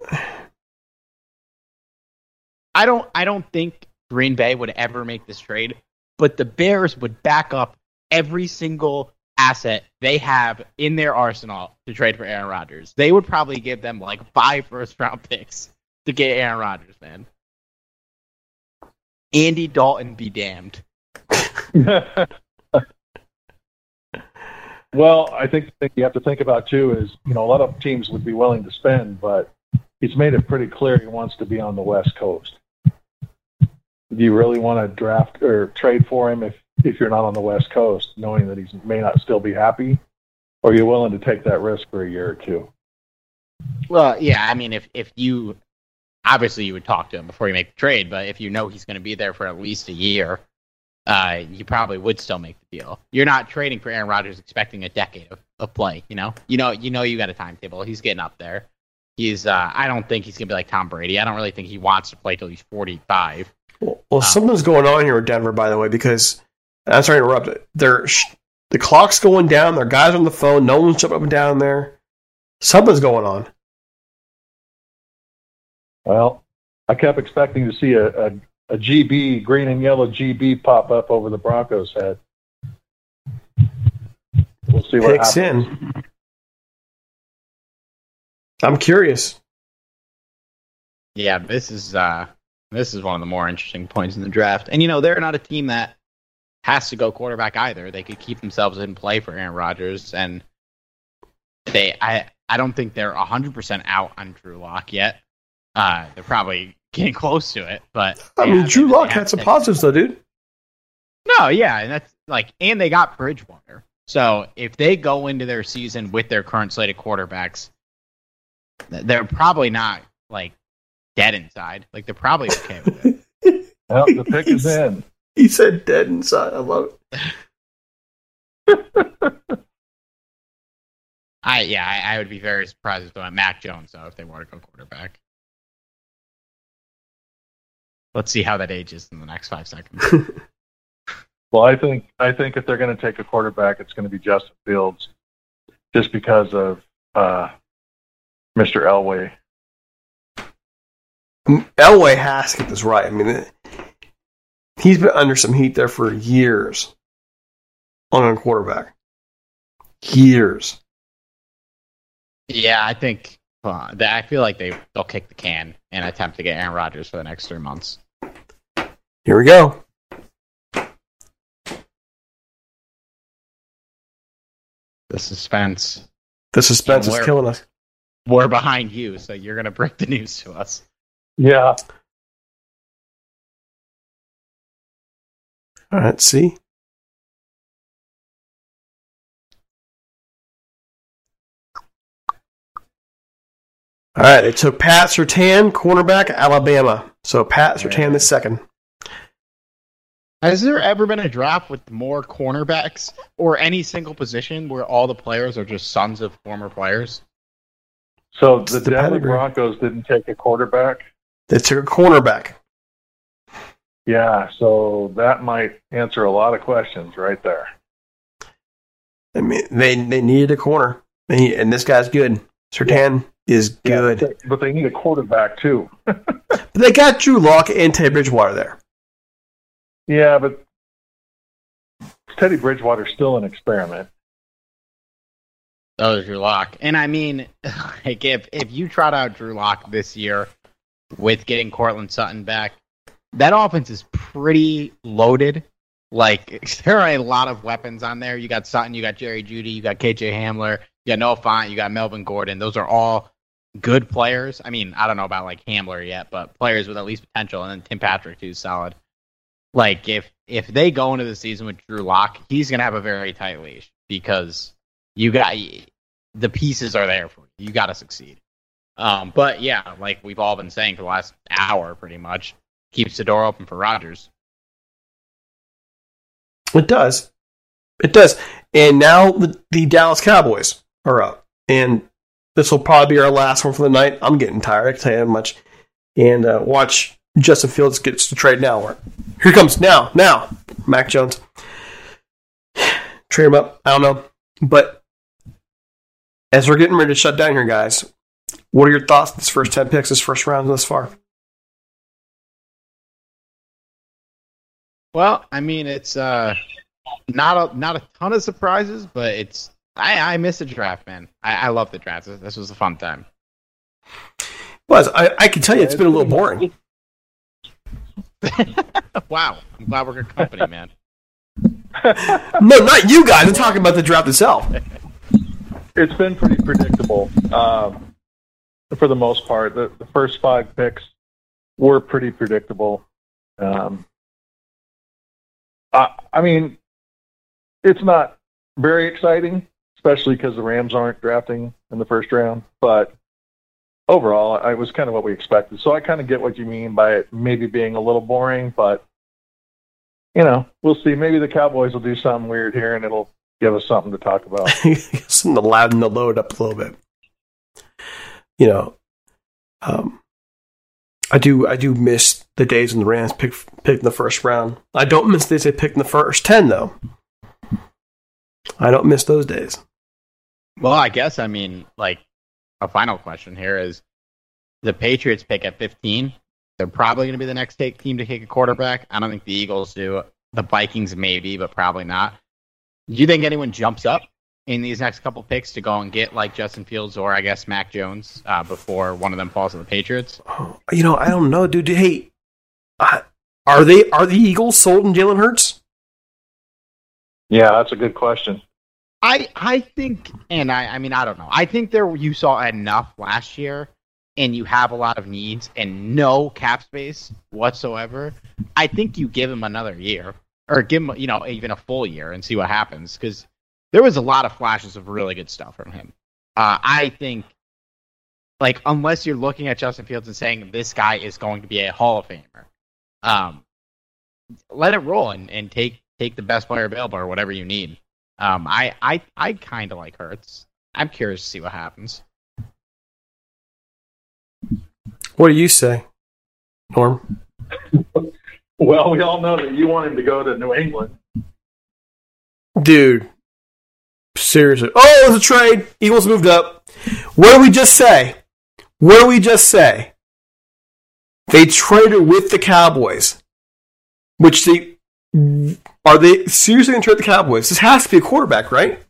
I don't. I don't think Green Bay would ever make this trade, but the Bears would back up every single asset they have in their arsenal to trade for Aaron Rodgers. They would probably give them like five first round picks to get Aaron Rodgers, man. Andy Dalton be damned. [laughs] well, I think the thing you have to think about too is, you know, a lot of teams would be willing to spend, but he's made it pretty clear he wants to be on the West Coast. Do you really want to draft or trade for him if if you're not on the West Coast, knowing that he may not still be happy, or you're willing to take that risk for a year or two? Well, yeah, I mean, if if you obviously you would talk to him before you make the trade, but if you know he's going to be there for at least a year, uh, you probably would still make the deal. You're not trading for Aaron Rodgers expecting a decade of, of play. You know, you know, you know, you got a timetable. He's getting up there. He's uh, I don't think he's gonna be like Tom Brady. I don't really think he wants to play till he's 45. Well, well something's going on here with Denver, by the way, because I'm sorry to interrupt. They're the clock's going down. Their guys on the phone. No one's jumping up and down there. Something's going on. Well, I kept expecting to see a, a, a GB, green and yellow GB pop up over the Broncos' head. We'll see what Picks happens. in. I'm curious. Yeah, this is uh, this is one of the more interesting points in the draft. And you know, they're not a team that has to go quarterback either. They could keep themselves in play for Aaron Rodgers, and they I I don't think they're hundred percent out on Drew Lock yet. Uh, they're probably getting close to it, but I mean, Drew Lock had some positives though, dude. No, yeah, and that's like, and they got Bridgewater. So if they go into their season with their current slate of quarterbacks, they're probably not like dead inside. Like they're probably okay with it. [laughs] well, the pick is in. He said dead inside. I love it. [laughs] I yeah, I, I, would be very surprised if they went Mac Jones though if they want to go quarterback. Let's see how that ages in the next five seconds. [laughs] well, I think I think if they're going to take a quarterback, it's going to be Justin Fields, just because of uh, Mr. Elway. Elway has to get this right. I mean, he's been under some heat there for years on a quarterback. Years. Yeah, I think uh, I feel like they they'll kick the can and attempt to get Aaron Rodgers for the next three months. Here we go. The suspense. The suspense is killing us. We're behind you, so you're gonna break the news to us. Yeah. All right, see. All right, they took Pat Surtain, cornerback, Alabama. So Pat Surtain the second. Has there ever been a draft with more cornerbacks or any single position where all the players are just sons of former players? So the, the Denver. Broncos didn't take a quarterback. They took a cornerback. Yeah, so that might answer a lot of questions right there. I mean, they they needed a corner, and this guy's good. Surtain yeah. is good, yeah, but they need a quarterback too. but [laughs] they got Drew Lock and Teddy Bridgewater there. Yeah, but Teddy Bridgewater's still an experiment. That was Drew Lock, and I mean, [laughs] like if if you trot out Drew Lock this year with getting Courtland Sutton back, that offense is pretty loaded. Like [laughs] there are a lot of weapons on there. You got Sutton, you got Jerry Jeudy, you got KJ Hamler, you got Noah Fant, you got Melvin Gordon. Those are all good players. I mean, I don't know about like Hamler yet, but players with at least potential. And then Tim Patrick, who's solid. Like if if they go into the season with Drew Lock, he's gonna have a very tight leash because you got the pieces are there for you. You got to succeed. Um, but yeah, like we've all been saying for the last hour, pretty much keeps the door open for Rodgers. It does. It does. And now the, the Dallas Cowboys are up. And this will probably be our last one for the night. I'm getting tired, I can tell you much. And uh, watch Justin Fields gets to trade now. Or, Here comes now, now, Mac Jones. Trade him up. I don't know. But as we're getting ready to shut down here, guys, what are your thoughts on this first 10 picks, this first round thus far? Well, I mean, it's uh, not a not a ton of surprises, but it's I, I miss the draft, man. I, I love the draft. This was a fun time. Was I, I can tell you it's been a little boring. [laughs] wow, I'm glad we're good company, man. [laughs] no, not you guys. I'm talking about the draft itself. It's been pretty predictable um, for the most part. The, the first five picks were pretty predictable. Um, I, I mean, it's not very exciting, especially because the Rams aren't drafting in the first round. But overall, it was kind of what we expected. So I kind of get what you mean by it maybe being a little boring, but you know, we'll see. Maybe the Cowboys will do something weird here, and it'll give us something to talk about. [laughs] something to louden the load up a little bit. You know, Um, I do I do miss the days when the Rams picked picked in the first round. I don't miss the days they picked in the first ten though. I don't miss those days. Well, I guess I mean like a final question here is the Patriots pick at 15. They're probably going to be the next take, team to take a quarterback. I don't think the Eagles do. The Vikings maybe, but probably not. Do you think anyone jumps up in these next couple picks to go and get like Justin Fields or I guess Mac Jones uh, before one of them falls to the Patriots? You know, I don't know, dude. Hey, uh, are they are the Eagles sold in Jalen Hurts? Yeah, that's a good question. I I think, and I I mean I don't know. I think there you saw enough last year, and you have a lot of needs and no cap space whatsoever. I think you give him another year, or give him you know even a full year and see what happens because there was a lot of flashes of really good stuff from him. Uh, I think, like unless you're looking at Justin Fields and saying this guy is going to be a Hall of Famer, um, let it roll and, and take take the best player available or whatever you need. Um, I I I kind of like Hurts. I'm curious to see what happens. What do you say, Norm? well, we all know that you want him to go to New England. Dude, seriously. Oh, it was a trade. Eagles moved up. What did we just say? What did we just say? They traded with the Cowboys, which they are they seriously going to trade the Cowboys? This has to be a quarterback, right?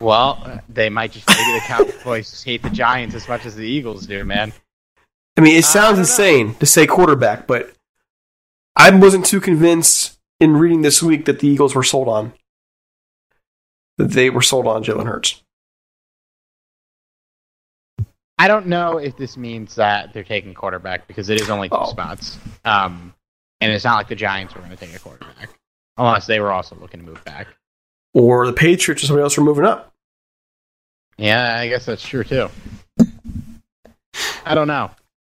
Well, they might just maybe the Cowboys [laughs] hate the Giants as much as the Eagles do, man. I mean, it sounds insane to say quarterback, but I wasn't too convinced in reading this week that the Eagles were sold on. That they were sold on Jalen Hurts. I don't know if this means that they're taking quarterback because it is only two oh. spots. Um, and it's not like the Giants were going to take a quarterback unless they were also looking to move back. Or the Patriots or somebody else were moving up. Yeah, I guess that's true too. I don't know.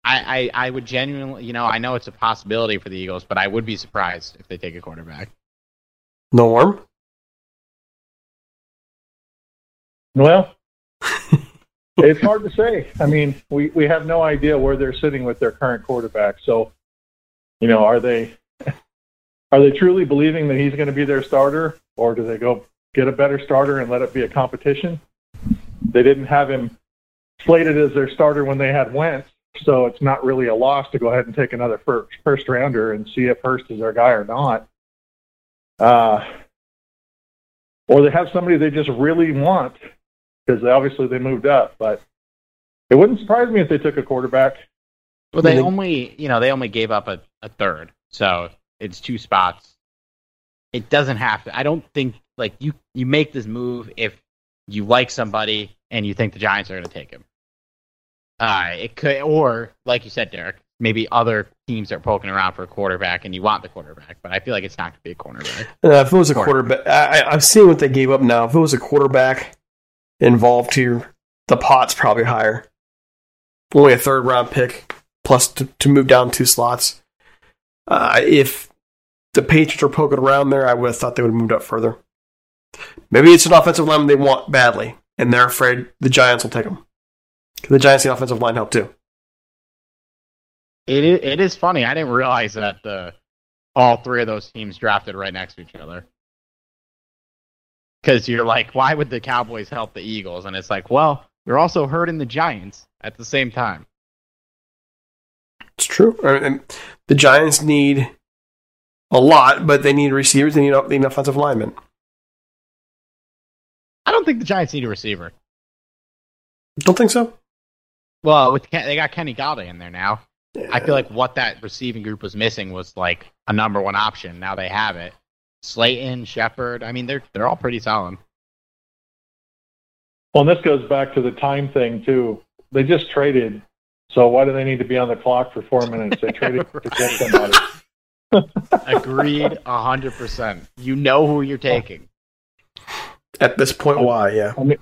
I, I, I would genuinely, you know, I know it's a possibility for the Eagles, but I would be surprised if they take a quarterback. Norm? Well, [laughs] it's hard to say. I mean, we, we have no idea where they're sitting with their current quarterback. So, you know, are they are they truly believing that he's going to be their starter, or do they go get a better starter and let it be a competition? They didn't have him slated as their starter when they had Wentz, so it's not really a loss to go ahead and take another first first rounder and see if Hurst is their guy or not. Uh, or they have somebody they just really want because obviously they moved up. But it wouldn't surprise me if they took a quarterback. Well, they only you know they only gave up a, a third, so it's two spots. It doesn't have to. I don't think like you you make this move if you like somebody and you think the Giants are going to take him. Uh, it could, or like you said, Derek, maybe other teams are poking around for a quarterback and you want the quarterback, but I feel like it's not going to be a quarterback. Uh, if it was a quarterback, I, I'm seeing what they gave up now. If it was a quarterback involved here, the pot's probably higher. Only a third round pick plus to, to move down two slots. Uh, if the Patriots are poking around there, I would have thought they would have moved up further. Maybe it's an offensive lineman they want badly, and they're afraid the Giants will take them. The Giants need offensive line help too. It is, it is funny. I didn't realize that the all three of those teams drafted right next to each other. Because you're like, why would the Cowboys help the Eagles? And it's like, well, you're also hurting the Giants at the same time. It's true. And the Giants need a lot, but they need receivers. They need, they need offensive linemen. I don't think the Giants need a receiver. Don't think so. Well, with they got Kenny Golladay in there now. Yeah. I feel like what that receiving group was missing was like a number one option. Now they have it. Slayton, Shepard. I mean, they're they're all pretty solid. Well, and this goes back to the time thing too. They just traded, so why do they need to be on the clock for four minutes? They traded [laughs] to get somebody. Agreed, hundred percent. You know who you're taking. At this point, why? Yeah. I mean,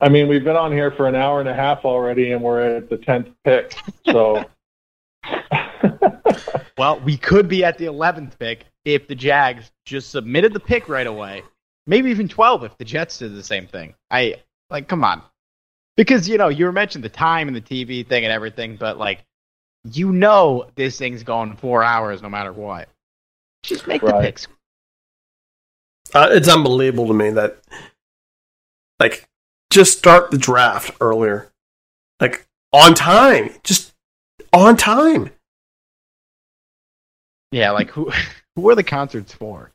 I mean, we've been on here for an hour and a half already, and we're at the tenth pick. So, [laughs] well, we could be at the eleventh pick if the Jags just submitted the pick right away. Maybe even twelve if the Jets did the same thing. I like, come on. Because you know you were mentioning the time and the TV thing and everything, but like you know this thing's going four hours no matter what. Just make the picks. Uh, it's unbelievable to me that, like, just start the draft earlier, like on time, just on time. Yeah, like who [laughs] who are the concerts for?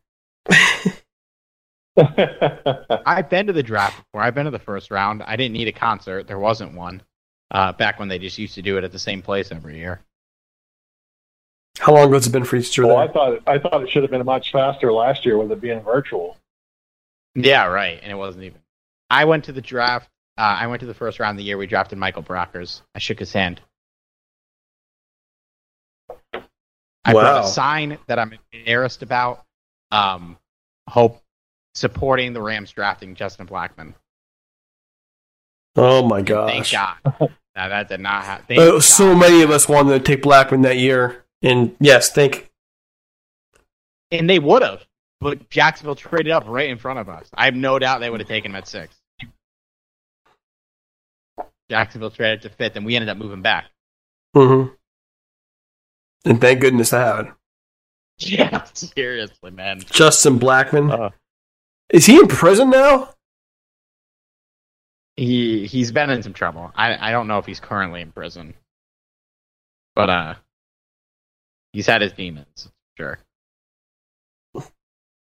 [laughs] I've been to the draft before. I've been to the first round. I didn't need a concert. There wasn't one. Uh, back when they just used to do it at the same place every year. How long has it been for each year Well. I thought I thought it should have been much faster last year with it being virtual. Yeah, right. And it wasn't even. I went to the draft. Uh, I went to the first round the year we drafted Michael Brockers. I shook his hand. I brought Wow. a sign that I'm embarrassed about. Um, hope supporting the Rams drafting Justin Blackmon. Oh my Thank gosh! God. [laughs] Now that did not happen. Uh, so many of us wanted to take Blackmon that year, and yes, think and they would have, but Jacksonville traded up right in front of us. I have no doubt they would have taken him at six. Jacksonville traded to fifth, and we ended up moving back. Mm-hmm. And thank goodness that happened. [laughs] Yeah, seriously, man. Justin Blackmon. Uh. Is he in prison now? He he's been in some trouble. I I don't know if he's currently in prison, but uh, he's had his demons. Sure.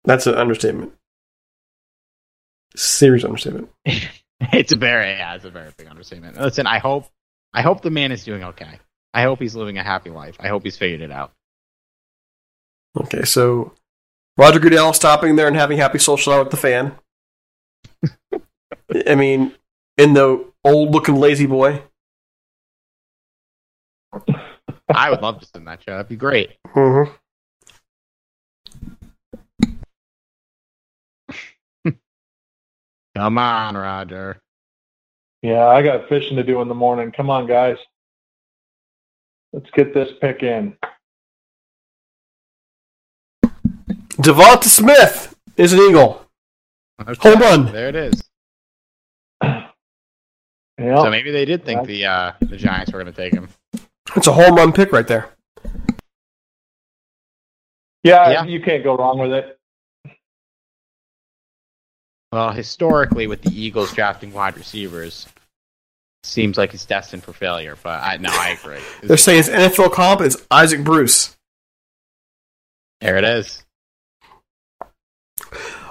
That's an understatement. Serious understatement. [laughs] it's a very yeah, it's a very big understatement. Listen, I hope I hope the man is doing okay. I hope he's living a happy life. I hope he's figured it out. Okay, so Roger Goodell stopping there and having happy social hour with the fan. [laughs] I mean, in the old looking lazy boy. I would love to send that show. That'd be great. Mm-hmm. [laughs] Come on, Roger. Yeah, I got fishing to do in the morning. Come on, guys. Let's get this pick in. Devonta Smith is an Eagle. Okay, Home run. There it is. Yeah. So maybe they did think the uh, the Giants were going to take him. It's a home run pick right there. yeah, Yeah. you can't go wrong with it. Well, historically, with the Eagles drafting wide receivers, seems like it's destined for failure. But I no, I agree. [laughs] They're saying his NFL comp is Isaac Bruce. There it is.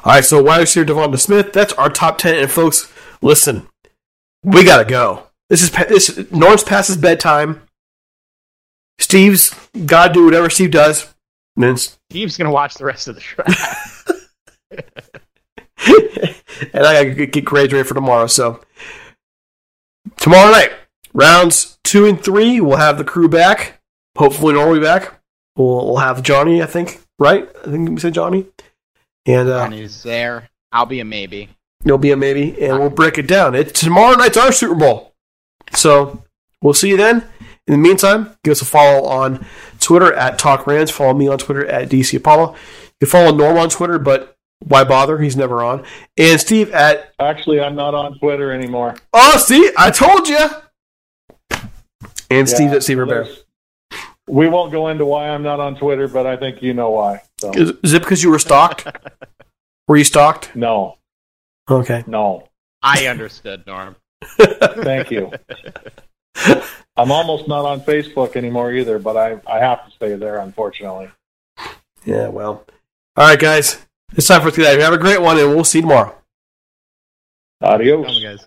All right, so wide receiver Devonta Smith. That's our top ten. And folks, listen, we gotta go. This is pa- this. Norris passes bedtime. Steve's gotta do whatever Steve does. And then Steve's going to watch the rest of the show. [laughs] and I gotta get, get grades ready for tomorrow. So tomorrow night, rounds two and three, we'll have the crew back. Hopefully, Nor will be back. We'll, we'll have Johnny. I think right. I think we said Johnny, and uh, Johnny's there. I'll be a maybe. It'll be a maybe, and we'll break it down. It tomorrow night's our Super Bowl, so we'll see you then. In the meantime, give us a follow on Twitter at Talk Rams. Follow me on Twitter at DC Apollo. You can follow Norm on Twitter, but why bother? He's never on. And Steve at Actually, I'm not on Twitter anymore. Oh, see, I told you. And Steve Yeah, at Steve Bear. We won't go into why I'm not on Twitter, but I think you know why. So Is, is it because you were stalked? [laughs] were you stalked? no, Okay. no. I understood, Norm. [laughs] Thank you. I'm almost not on Facebook anymore either, but I, I have to stay there, unfortunately. Yeah, well. All right, guys. It's time for us to get out of here. Have a great one, and we'll see you tomorrow. Adios. Come on, guys.